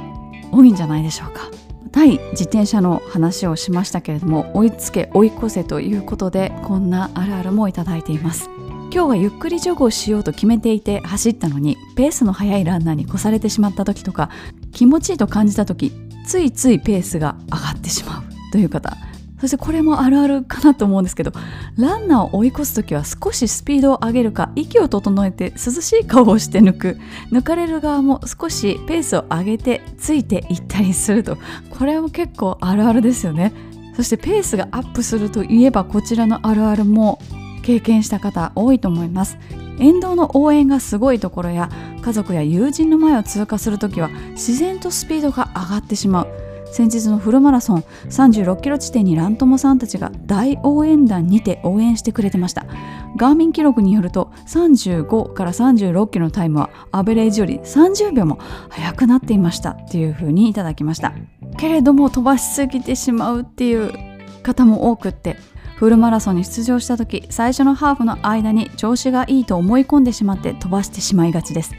多いんじゃないでしょうか。対自転車の話をしましたけれども追いつけ追い越せということでこんなあるあるもいただいています。今日はゆっくりジョグをしようと決めていて走ったのにペースの速いランナーに越されてしまった時とか気持ちいいと感じた時ついついペースが上がってしまうという方そしてこれもあるあるかなと思うんですけどランナーを追い越す時は少しスピードを上げるか息を整えて涼しい顔をして抜く。抜かれる側も少しペースを上げてついていったりすると。これも結構あるあるですよね。そしてペースがアップするといえばこちらのあるあるも経験した方多いと思います。沿道の応援がすごいところや家族や友人の前を通過するときは自然とスピードが上がってしまう。先日のフルマラソン36キロ地点にラントモさんたちが大応援団にて応援してくれてました。ガーミン記録によると35から36キロのタイムはアベレージより30秒も速くなっていましたっていう風にいただきました。けれども飛ばしすぎてしまうっていう方も多くってフルマラソンに出場した時最初のハーフの間に調子がいいと思い込んでしまって飛ばしてしまいがちです。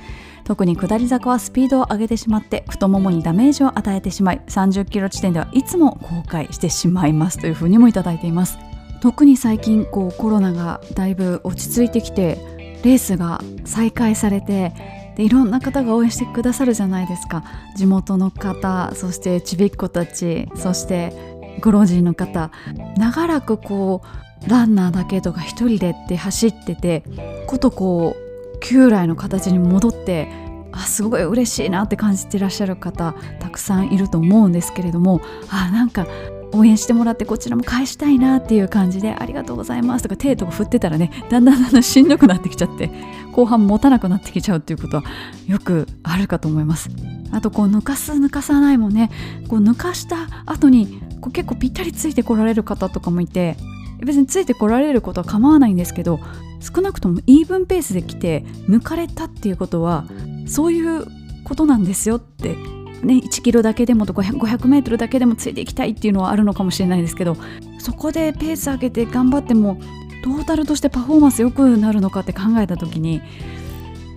特に下り坂はスピードを上げてしまって太ももにダメージを与えてしまい30キロ地点ではいつも後悔してしまいますというふうにもいただいています。特に最近こうコロナがだいぶ落ち着いてきてレースが再開されてでいろんな方が応援してくださるじゃないですか。地元の方そしてちびっ子たちそしてご老人の方。長らくこうランナーだけとか一人でって走っててことこう旧来の形に戻ってあすごい嬉しいなって感じてらっしゃる方たくさんいると思うんですけれどもあなんか応援してもらってこちらも返したいなっていう感じでありがとうございますとか手とか振ってたらねだんだんだんだんしんどくなってきちゃって後半持たなくなってきちゃうっていうことはよくあるかと思います。あとこう抜かす抜かさないもねこう抜かした後にこう結構ぴったりついてこられる方とかもいて別についてこられることは構わないんですけど少なくともイーブンペースで来て抜かれたっていうことはそういうことなんですよってね、1キロだけでもと500メートルだけでもついていきたいっていうのはあるのかもしれないですけどそこでペース上げて頑張ってもトータルとしてパフォーマンス良くなるのかって考えた時に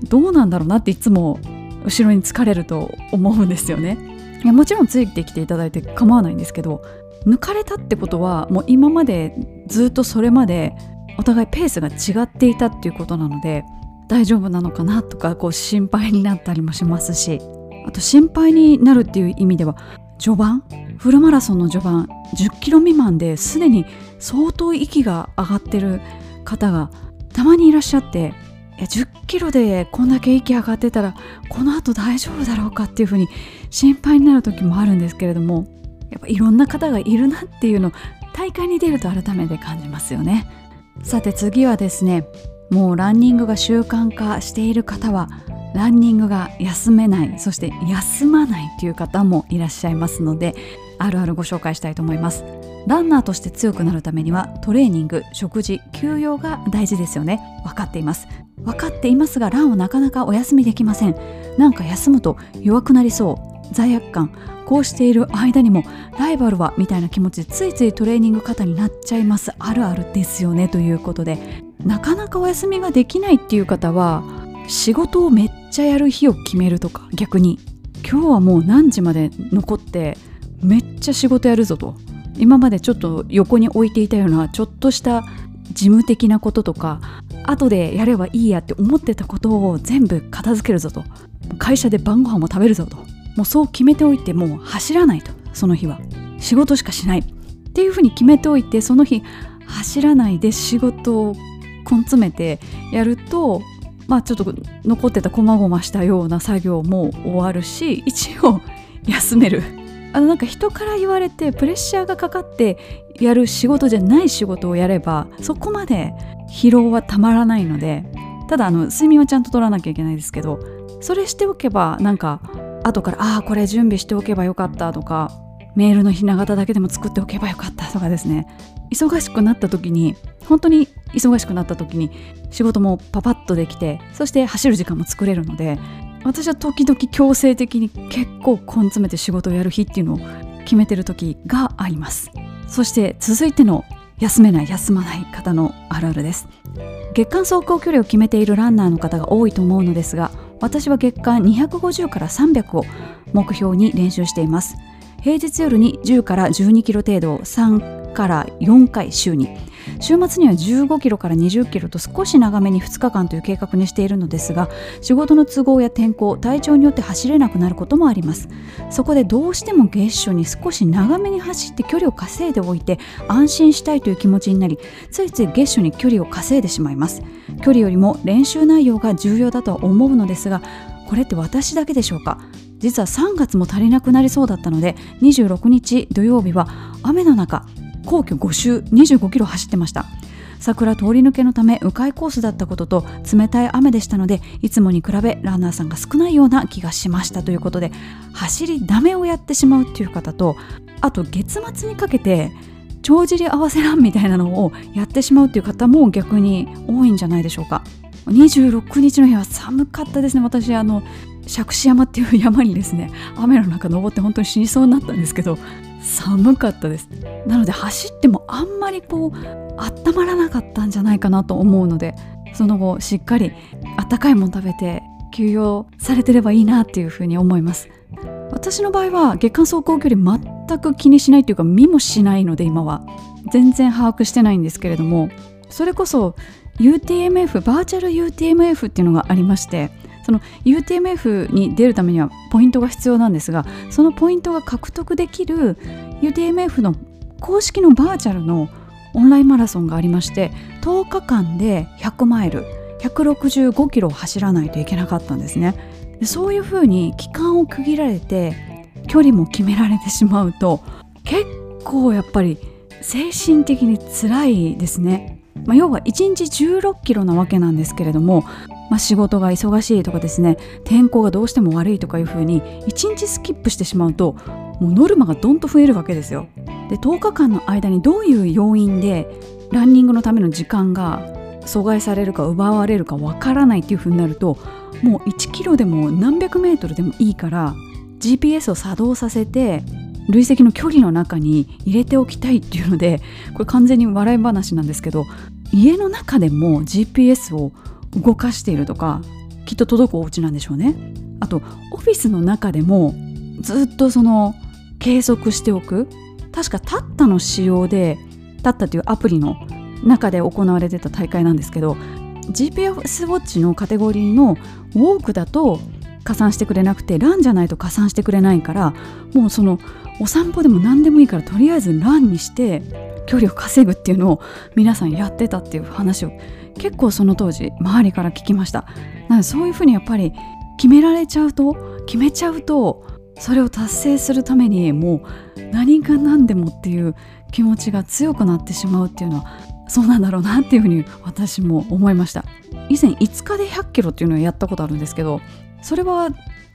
どうなんだろうなっていつも後ろに疲れると思うんですよね。もちろんついてきていただいて構わないんですけど抜かれたってことはもう今までずっとそれまでお互いペースが違っていたっていうことなので大丈夫なのかなとかこう心配になったりもしますしあと心配になるっていう意味では序盤フルマラソンの序盤10キロ未満ですでに相当息が上がってる方がたまにいらっしゃって10キロでこんだけ息上がってたらこの後大丈夫だろうかっていうふうに心配になる時もあるんですけれどもやっぱいろんな方がいるなっていうのを大会に出ると改めて感じますよね。さて次はですねもうランニングが習慣化している方はランニングが休めないそして休まないという方もいらっしゃいますのであるあるご紹介したいと思います。ランナーとして強くなるためにはトレーニング食事休養が大事ですよね。分かっています。分かっていますがランをなかなかお休みできません。なんか休むと弱くなりそう。罪悪感。こうしている間にもライバルはみたいな気持ちでついついトレーニング型になっちゃいます。あるあるですよねということで。なかなかお休みができないっていう方は仕事をめっちゃやる日を決めるとか逆に今日はもう何時まで残ってめっちゃ仕事やるぞと。今までちょっと横に置いていたようなちょっとした事務的なこととか後でやればいいやって思ってたことを全部片付けるぞと。会社で晩ご飯も食べるぞと。もうそう決めておいてもう走らないとその日は。仕事しかしない。っていうふうに決めておいてその日走らないで仕事を根詰めてやるとまあちょっと残ってたこまごましたような作業も終わるし一応休める。あのなんか人から言われてプレッシャーがかかってやる仕事じゃない仕事をやればそこまで疲労はたまらないのでただあの睡眠はちゃんと取らなきゃいけないですけどそれしておけばなんか後からああこれ準備しておけばよかったとかメールのひな形だけでも作っておけばよかったとかですね。忙しくなった時に本当に忙しくなった時に仕事もパパッとできてそして走る時間も作れるので私は時々強制的に結構根詰めて仕事をやる日っていうのを決めてる時があります。そして続いての休めない休まない方のあるあるです。月間走行距離を決めているランナーの方が多いと思うのですが私は月間250から300を目標に練習しています。平日夜に10から12キロ程度を3から4回週に週末には15キロから20キロと少し長めに2日間という計画にしているのですが仕事の都合や天候体調によって走れなくなることもあります。そこでどうしても月初に少し長めに走って距離を稼いでおいて安心したいという気持ちになりついつい月初に距離を稼いでしまいます。距離よりも練習内容が重要だとは思うのですがこれって私だけでしょうか？実は3月も足りなくなりそうだったので26日土曜日は雨の中皇居5周25キロ走ってました。桜通り抜けのため迂回コースだったことと冷たい雨でしたのでいつもに比べランナーさんが少ないような気がしましたということで走りダメをやってしまうっていう方とあと月末にかけて帳尻合わせランみたいなのをやってしまうっていう方も逆に多いんじゃないでしょうか。26日の日は寒かったですね。私あの釈子山っていう山にですね雨の中登って本当に死にそうになったんですけど寒かったです。なので走ってもあんまりこう温まらなかったんじゃないかなと思うのでその後しっかりあったかいもの食べて休養されてればいいなっていうふうに思います。私の場合は月間走行距離全く気にしないというか見もしないので今は。全然把握してないんですけれどもそれこそ UTMF バーチャル UTMF っていうのがありましてその UTMF に出るためにはポイントが必要なんですがそのポイントが獲得できる UTMF の公式のバーチャルのオンラインマラソンがありまして10日間で100マイル165キロを走らないといけなかったんですね。そういうふうに期間を区切られて距離も決められてしまうと結構やっぱり精神的に辛いですね、まあ、要は1日16キロなわけなんですけれども、まあ、仕事が忙しいとかですね天候がどうしても悪いとかいうふうに1日スキップしてしまうともうノルマがどんと増えるわけですよ。で10日間の間にどういう要因でランニングのための時間が阻害されるか奪われるかわからないっていう風になるともう1キロでも何百メートルでもいいから GPS を作動させて累積の距離の中に入れておきたいっていうのでこれ完全に笑い話なんですけど家の中でも GPS を動かしているとかきっと届くお家なんでしょうね。あとオフィスの中でもずっとその計測しておく。確かタッタの仕様でタッタというアプリの中で行われてた大会なんですけど GPS ウォッチのカテゴリーのウォークだと加算してくれなくてランじゃないと加算してくれないからもうそのお散歩でも何でもいいからとりあえずランにして距離を稼ぐっていうのを皆さんやってたっていう話を結構その当時周りから聞きました。なのでそういうふうにやっぱり決められちゃうと決めちゃうとそれを達成するためにもう何が何でもっていう気持ちが強くなってしまうっていうのはそうなんだろうなっていうふうに私も思いました。以前5日で100キロっていうのをやったことあるんですけどそれは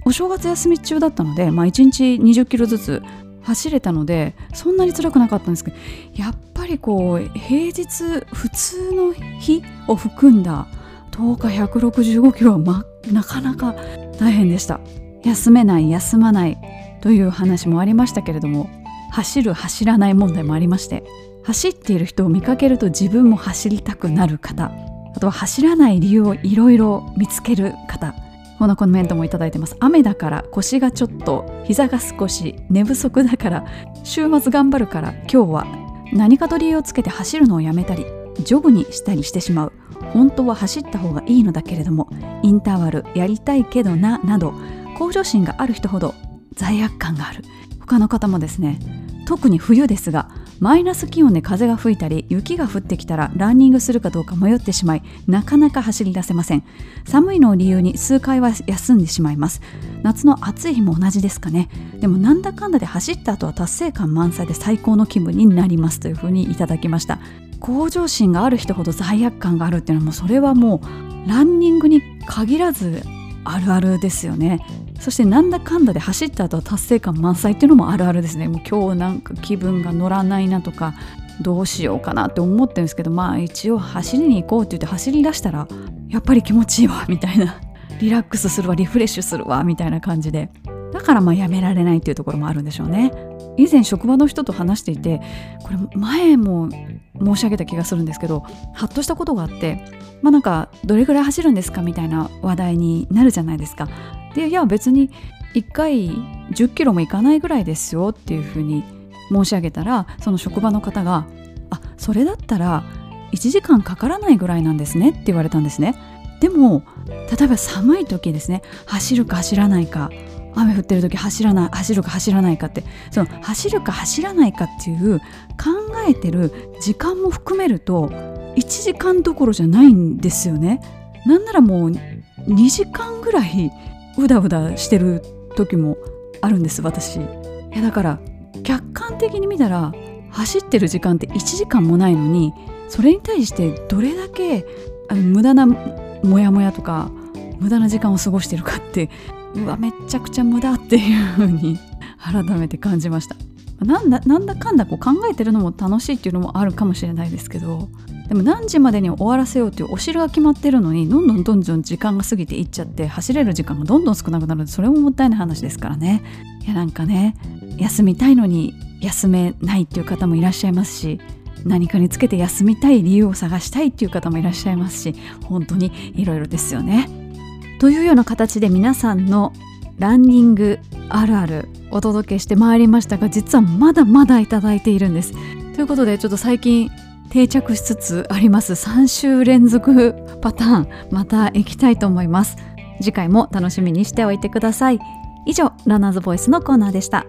お正月休み中だったので、まあ、1日20キロずつ走れたのでそんなに辛くなかったんですけどやっぱりこう平日普通の日を含んだ10日165キロは、ま、なかなか大変でした。休めない休まないという話もありましたけれども走る走らない問題もありまして走っている人を見かけると自分も走りたくなる方あとは走らない理由をいろいろ見つける方こんなコメントもいただいてます。雨だから腰がちょっと膝が少し寝不足だから週末頑張るから今日は何かと理由をつけて走るのをやめたりジョグにしたりしてしまう。本当は走った方がいいのだけれどもインターバルやりたいけどななど向上心がある人ほど罪悪感がある。他の方もですね特に冬ですがマイナス気温で風が吹いたり雪が降ってきたらランニングするかどうか迷ってしまいなかなか走り出せません。寒いのを理由に数回は休んでしまいます。夏の暑い日も同じですかね。でもなんだかんだで走った後は達成感満載で最高の気分になりますというふうにいただきました。向上心がある人ほど罪悪感があるっていうのはもうそれはもうランニングに限らずあるあるですよね。そしてなんだかんだで走った後は達成感満載っていうのもあるあるですね。もう今日なんか気分が乗らないなとかどうしようかなって思ってるんですけどまあ一応走りに行こうって言って走り出したらやっぱり気持ちいいわみたいなリラックスするわリフレッシュするわみたいな感じで。だからまあやめられないっていうところもあるんでしょうね。以前職場の人と話していてこれ前も申し上げた気がするんですけどハッとしたことがあってまあなんかどれぐらい走るんですかみたいな話題になるじゃないですか。でいや別に1回10キロも行かないぐらいですよっていうふうに申し上げたらその職場の方が「あそれだったら1時間かからないぐらいなんですね」って言われたんですね。でも例えば寒い時ですね走るか走らないか雨降ってる時走らない走るか走らないかってその走るか走らないかっていう考えてる時間も含めると1時間どころじゃないんですよね。なんならもう2時間ぐらいうだうだしてる時もあるんです私。いやだから客観的に見たら走ってる時間って1時間もないのにそれに対してどれだけあの無駄なモヤモヤとか無駄な時間を過ごしてるかってうわめちゃくちゃ無駄っていう風に改めて感じました。なんだなんだかんだこう考えてるのも楽しいっていうのもあるかもしれないですけどでも何時までに終わらせようっていうお城が決まってるのにどんどんどんどん時間が過ぎていっちゃって走れる時間がどんどん少なくなるそれももったいない話ですからねいやなんかね休みたいのに休めないっていう方もいらっしゃいますし何かにつけて休みたい理由を探したいっていう方もいらっしゃいますし本当にいろいろですよね。というような形で皆さんのランニングあるあるお届けしてまいりましたが実はまだまだいただいているんです。ということでちょっと最近定着しつつあります。3週連続パターン。また行きたいと思います。次回も楽しみにしておいてください。以上ランナーズボイスのコーナーでした。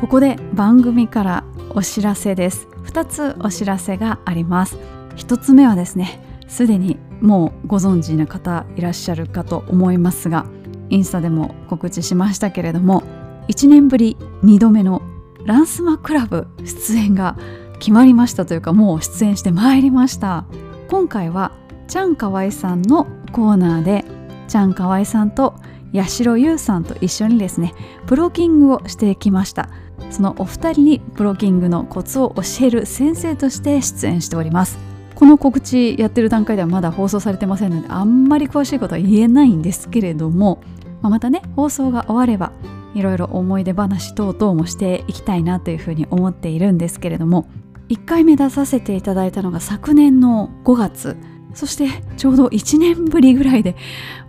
ここで番組からお知らせです。2つお知らせがあります。1つ目はですねすでにもうご存知の方いらっしゃるかと思いますがインスタでも告知しましたけれども1年ぶり2度目のランスマクラブ出演が決まりましたというかもう出演してまいりました。今回はチャンカワイさんのコーナーでチャンカワイさんと八代優さんと一緒にですねプロキングをしてきました。そのお二人にプロキングのコツを教える先生として出演しております。この告知やってる段階ではまだ放送されてませんのであんまり詳しいことは言えないんですけれども、まあ、またね放送が終わればいろいろ思い出話等々もしていきたいなというふうに思っているんですけれども1回目出させていただいたのが昨年の5月そしてちょうど1年ぶりぐらいで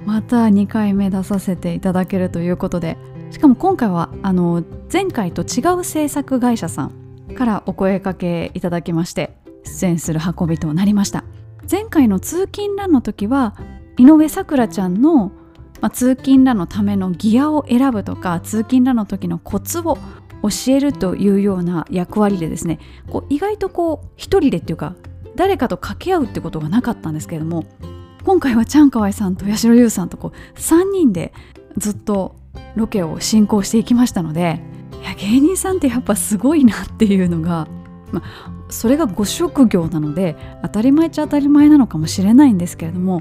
また2回目出させていただけるということでしかも今回はあの前回と違う制作会社さんからお声かけいただきまして出演する運びとなりました。前回の通勤ランの時は井上咲楽ちゃんの、まあ、通勤ランのためのギアを選ぶとか通勤ランの時のコツを教えるというような役割でですねこう意外とこう一人でっていうか誰かと掛け合うってことがなかったんですけれども今回はチャンカワイさんと八代優さんとこう3人でずっとロケを進行していきましたのでいや芸人さんってやっぱすごいなっていうのが、ま、それがご職業なので当たり前っちゃ当たり前なのかもしれないんですけれども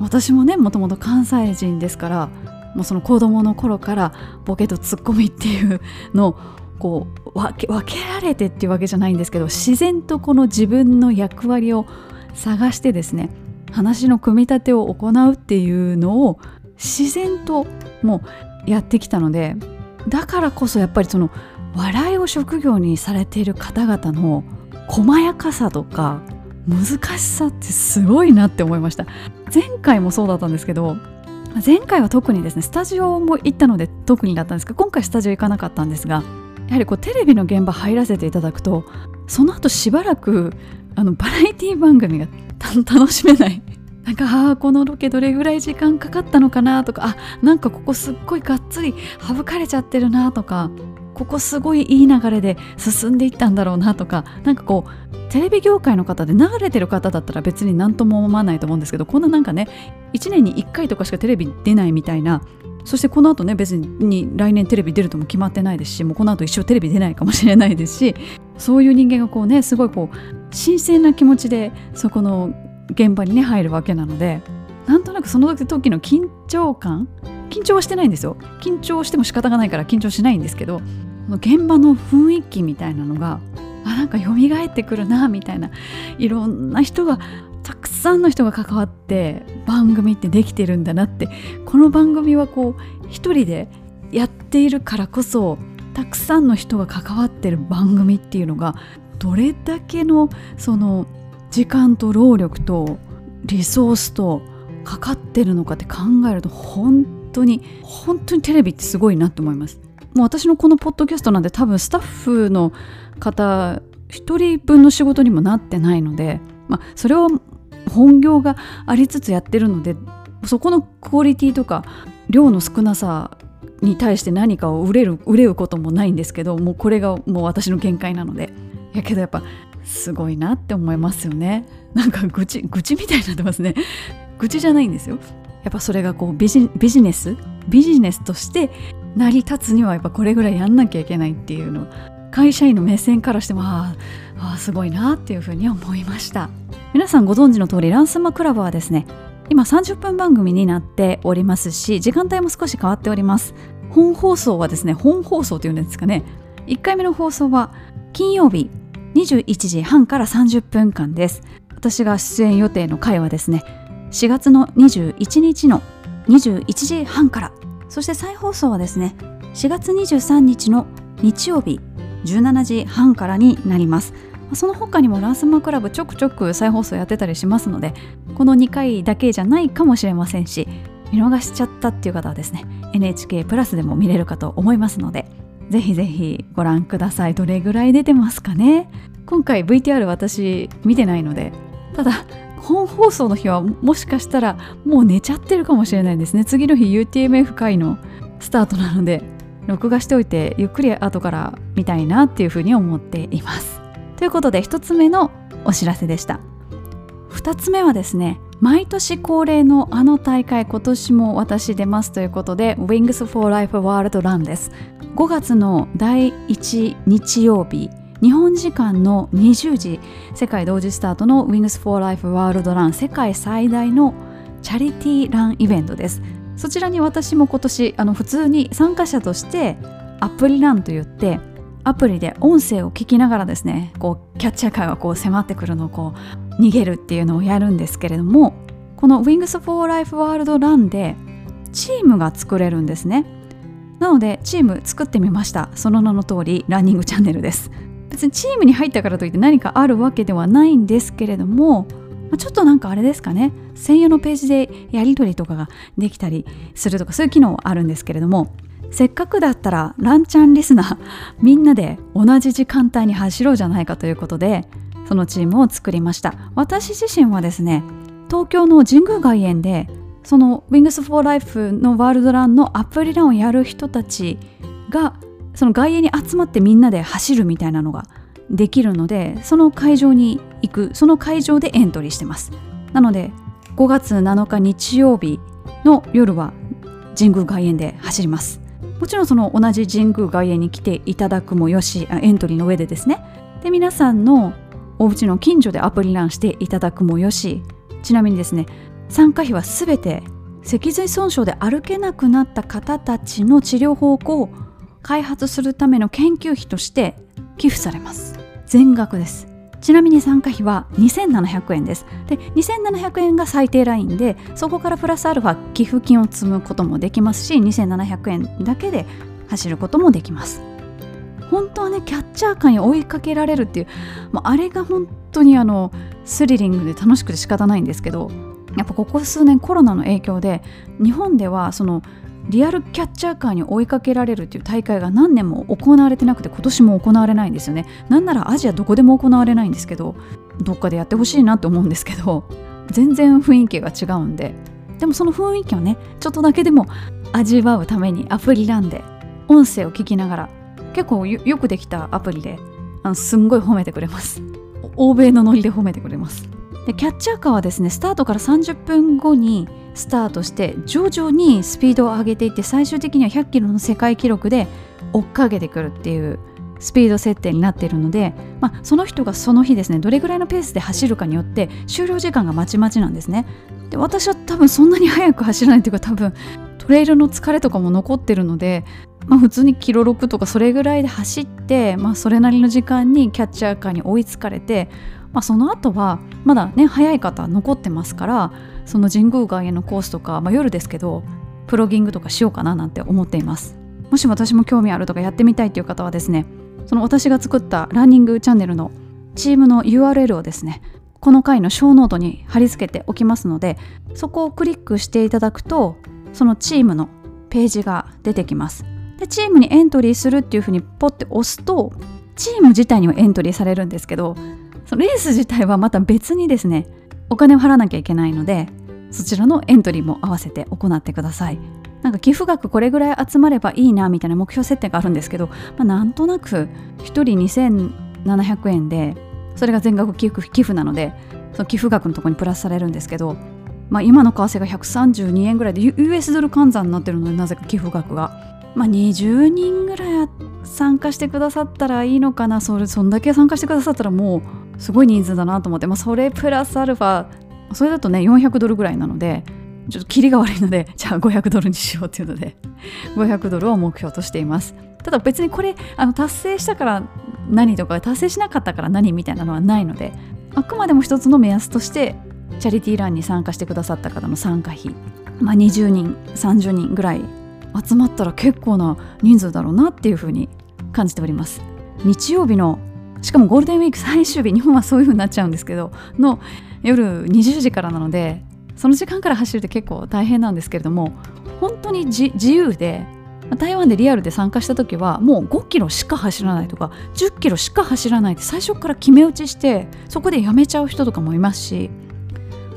私もねもともと関西人ですからもうその子供の頃からボケとツッコミっていうのをこう分け分けられてっていうわけじゃないんですけど自然とこの自分の役割を探してですね話の組み立てを行うっていうのを自然ともうやってきたのでだからこそやっぱりその笑いを職業にされている方々の細やかさとか難しさってすごいなって思いました。前回もそうだったんですけど前回は特にですねスタジオも行ったので特にだったんですけど今回スタジオ行かなかったんですがやはりこうテレビの現場入らせていただくとその後しばらくあのバラエティ番組が 楽しめない。なんかあこのロケどれぐらい時間かかったのかなとかあなんかここすっごいがっつり省かれちゃってるなとかここすごいいい流れで進んでいったんだろうなとかなんかこうテレビ業界の方で流れてる方だったら別に何とも思わないと思うんですけどこんななんかね1年に1回とかしかテレビ出ないみたいなそしてこの後ね別に来年テレビ出るとも決まってないですしもうこの後一生テレビ出ないかもしれないですしそういう人間がこうねすごいこう新鮮な気持ちでそこの現場にね入るわけなのでなんとなくその時の緊張感緊張はしてないんですよ。緊張しても仕方がないから緊張しないんですけど現場の雰囲気みたいなのがあなんか蘇ってくるなみたいないろんな人がたくさんの人が関わって番組ってできてるんだなってこの番組はこう一人でやっているからこそたくさんの人が関わってる番組っていうのがどれだけのその時間と労力とリソースとかかってるのかって考えると本当に本当にテレビってすごいなって思います。もう私のこのポッドキャストなんで多分スタッフの方1人分の仕事にもなってないので、まあ、それを本業がありつつやってるのでそこのクオリティとか量の少なさに対して何かを売れる売れることもないんですけどもうこれがもう私の限界なので。やけどやっぱすごいなって思いますよね。なんか愚痴愚痴みたいになってますね。愚痴じゃないんですよ。やっぱそれがこうビジビジネスビジネスとして成り立つにはやっぱこれぐらいやんなきゃいけないっていうの会社員の目線からしてもああすごいなっていうふうに思いました。皆さんご存知の通りランスマクラブはですね今30分番組になっておりますし時間帯も少し変わっております。本放送はですね本放送というんですかね。1回目の放送は金曜日21時半から30分間です。私が出演予定の回はですね4月の21日の21時半から。そして再放送はですね4月23日の日曜日17時半からになります。その他にもランスマクラブちょくちょく再放送やってたりしますのでこの2回だけじゃないかもしれませんし見逃しちゃったっていう方はですね NHK プラスでも見れるかと思いますのでぜひぜひご覧ください。どれぐらい出てますかね。今回 VTR 私見てないのでただ本放送の日はもしかしたらもう寝ちゃってるかもしれないですね。次の日 UTMF 回のスタートなので 録画しておいてゆっくり後から見たいなっていうふうに思っています。ということで1つ目のお知らせでした。2つ目はですね毎年恒例のあの大会今年も私出ますということで Wings for Life World Run です。5月の第1日曜日日本時間の20時世界同時スタートの Wings for Life World Run 世界最大のチャリティーランイベントです。そちらに私も今年あの普通に参加者としてアプリランといってアプリで音声を聞きながらですねこうキャッチャーカーがこう迫ってくるのをこう逃げるっていうのをやるんですけれどもこの Wings for Life World Run でチームが作れるんですね。なのでチーム作ってみました。その名の通りランニングチャンネルです。別にチームに入ったからといって何かあるわけではないんですけれどもちょっとなんかあれですかね。専用のページでやり取りとかができたりするとかそういう機能はあるんですけれどもせっかくだったらランチャンリスナーみんなで同じ時間帯に走ろうじゃないかということでそのチームを作りました。私自身はですね東京の神宮外苑でその Wings for Life のワールドランのアプリランをやる人たちがその外苑に集まってみんなで走るみたいなのができるのでその会場に行くその会場でエントリーしてます。なので5月7日日曜日の夜は神宮外苑で走ります。もちろんその同じ神宮外苑に来ていただくもよしエントリーの上でですね。で皆さんのお家の近所でアプリランしていただくもよしちなみにですね参加費は全て脊髄損傷で歩けなくなった方たちの治療法を開発するための研究費として寄付されます。全額です。ちなみに参加費は2700円です。で2700円が最低ラインでそこからプラスアルファ寄付金を積むこともできますし2700円だけで走ることもできます。本当はねキャッチャー感に追いかけられるっていう、まあ、あれが本当にあのスリリングで楽しくて仕方ないんですけどやっぱここ数年コロナの影響で日本ではそのリアルキャッチャーカーに追いかけられるっていう大会が何年も行われてなくて今年も行われないんですよね。なんならアジアどこでも行われないんですけどどっかでやってほしいなと思うんですけど 全然雰囲気が違うんで。でもその雰囲気をねちょっとだけでも味わうためにアプリなんで音声を聞きながら結構よくできたアプリであのすんごい褒めてくれます。欧米のノリで褒めてくれます。でキャッチャーカーはですねスタートから30分後にスタートして徐々にスピードを上げていって最終的には100キロの世界記録で追っかけてくるっていうスピード設定になっているので、まあ、その人がその日ですねどれぐらいのペースで走るかによって終了時間がまちまちなんですね。で私は多分そんなに速く走らないというか多分トレイルの疲れとかも残ってるので、まあ、普通にキロ6とかそれぐらいで走って、まあ、それなりの時間にキャッチャーカーに追いつかれて、まあ、その後はまだね速い方残ってますからその神宮外苑のコースとか、まあ、夜ですけどプロギングとかしようかななんて思っています。もし私も興味あるとかやってみたいという方はですねその私が作ったランニングチャンネルのチームの URL をですねこの回のショーノートに貼り付けておきますのでそこをクリックしていただくとそのチームのページが出てきます。でチームにエントリーするっていうふうにポッて押すとチーム自体にはエントリーされるんですけどそのレース自体はまた別にですねお金を払わなきゃいけないのでそちらのエントリーも合わせて行ってください。なんか寄付額これぐらい集まればいいなみたいな目標設定があるんですけど、まあ、なんとなく1人2700円でそれが全額寄付寄付なのでその寄付額のところにプラスされるんですけど、まあ、今の為替が132円ぐらいで US ドル換算になってるのでなぜか寄付額が、まあ、20人ぐらい参加してくださったらいいのかな。それそんだけ参加してくださったらもうすごい人数だなと思って、まあ、それプラスアルファそれだとね400ドルぐらいなのでちょっとキリが悪いので じゃあ500ドルにしようっていうので500ドルを目標としています。ただ別にこれあの達成したから何とか達成しなかったから何みたいなのはないのであくまでも一つの目安としてチャリティーランに参加してくださった方の参加費、まあ、20人30人ぐらい集まったら結構な人数だろうなっていうふうに感じております。日曜日のしかもゴールデンウィーク最終日日本はそういう風になっちゃうんですけどの夜20時からなのでその時間から走るって結構大変なんですけれども本当に自由で台湾でリアルで参加した時はもう5キロしか走らないとか10キロしか走らないって最初から決め打ちしてそこでやめちゃう人とかもいますし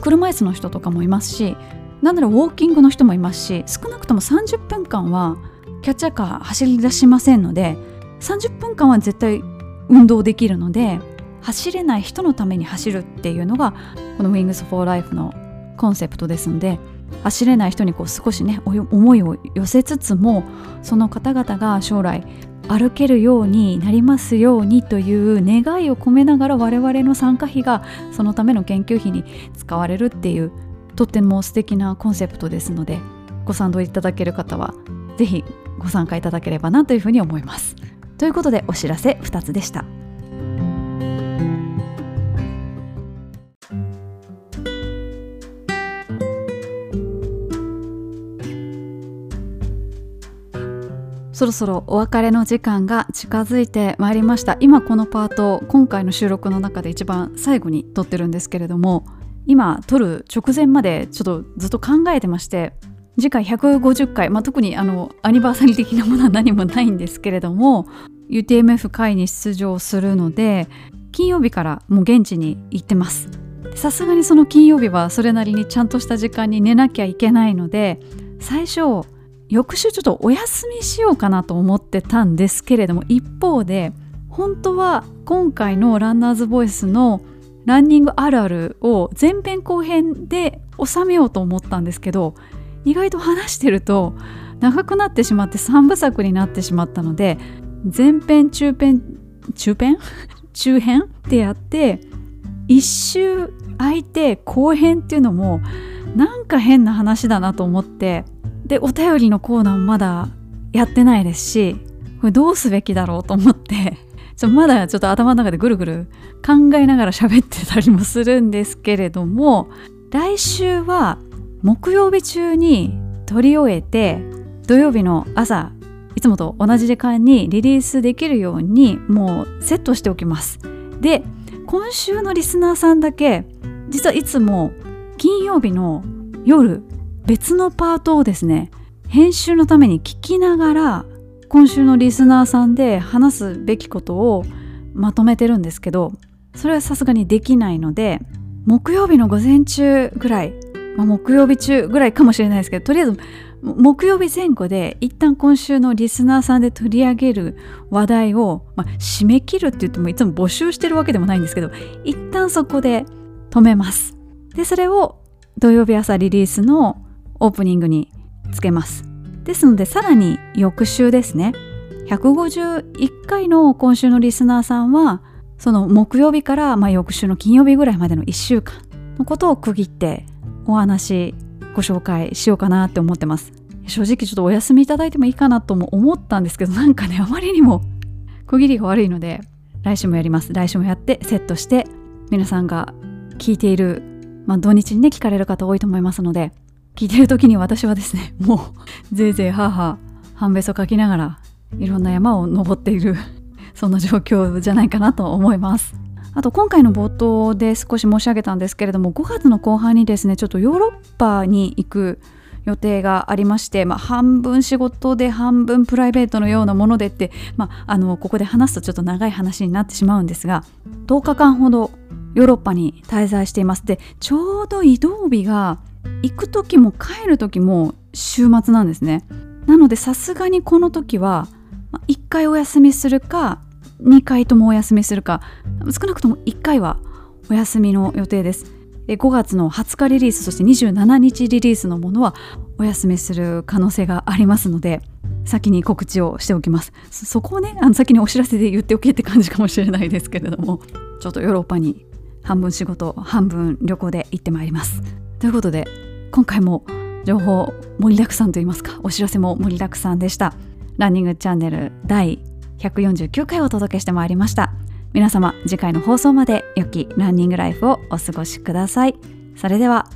車椅子の人とかもいますしなんならウォーキングの人もいますし少なくとも30分間はキャッチャーカー走り出しませんので30分間は絶対運動できるので走れない人のために走るっていうのがこの Wings for Life のコンセプトですので走れない人にこう少しね思いを寄せつつもその方々が将来歩けるようになりますようにという願いを込めながら我々の参加費がそのための研究費に使われるっていうとっても素敵なコンセプトですのでご賛同いただける方は是非ご参加いただければなというふうに思います。ということでお知らせ2つでした。そろそろお別れの時間が近づいてまいりました今このパート今回の収録の中で一番最後に撮ってるんですけれども今撮る直前までちょっとずっと考えてまして次回150回、まあ、特にあのアニバーサリー的なものは何もないんですけれども UTMF 会に出場するので金曜日からもう現地に行ってます。さすがにその金曜日はそれなりにちゃんとした時間に寝なきゃいけないので最初翌週ちょっとお休みしようかなと思ってたんですけれども一方で本当は今回のランナーズボイスのランニングあるあるを前編後編で収めようと思ったんですけど意外と話してると長くなってしまって3部作になってしまったので前編中編中編？中編ってやって一周空いて後編っていうのもなんか変な話だなと思ってでお便りのコーナーもまだやってないですしこれどうすべきだろうと思って ちょまだちょっと頭の中でぐるぐる考えながら喋ってたりもするんですけれども来週は木曜日中に撮り終えて土曜日の朝いつもと同じ時間にリリースできるようにもうセットしておきます。で今週のリスナーさんだけ実はいつも金曜日の夜別のパートをですね編集のために聞きながら今週のリスナーさんで話すべきことをまとめてるんですけどそれはさすがにできないので木曜日の午前中ぐらい、まあ、木曜日中ぐらいかもしれないですけどとりあえず木曜日前後で一旦今週のリスナーさんで取り上げる話題を、まあ、締め切るって言ってもいつも募集してるわけでもないんですけど一旦そこで止めます。でそれを土曜日朝リリースのオープニングにつけます。ですのでさらに翌週ですね151回の今週のリスナーさんはその木曜日からまあ翌週の金曜日ぐらいまでの1週間のことを区切ってお話ご紹介しようかなって思ってます。正直ちょっとお休みいただいてもいいかなとも思ったんですけどなんかねあまりにも区切りが悪いので来週もやります。来週もやってセットして皆さんが聞いている、まあ、土日にね聞かれる方多いと思いますので聞いてる時に私はですね もうぜいぜいはあはあ半べそかきながらいろんな山を登っているそんな状況じゃないかなと思います。あと今回の冒頭で少し申し上げたんですけれども5月の後半にですねちょっとヨーロッパに行く予定がありまして、まあ、半分仕事で半分プライベートのようなものでって、まあ、あのここで話すとちょっと長い話になってしまうんですが10日間ほどヨーロッパに滞在しています。でちょうど移動日が行く時も帰る時も週末なんですね。なのでさすがにこの時は1回お休みするか2回ともお休みするか。少なくとも1回はお休みの予定です。5月の20日リリースそして27日リリースのものはお休みする可能性がありますので先に告知をしておきます。そこをねあの先にお知らせで言っておけって感じかもしれないですけれどもちょっとヨーロッパに半分仕事半分旅行で行ってまいります。ということで今回も情報盛りだくさんといいますかお知らせも盛りだくさんでした。ランニングチャンネル第149回をお届けしてまいりました。皆様次回の放送まで良きランニングライフをお過ごしください。それでは。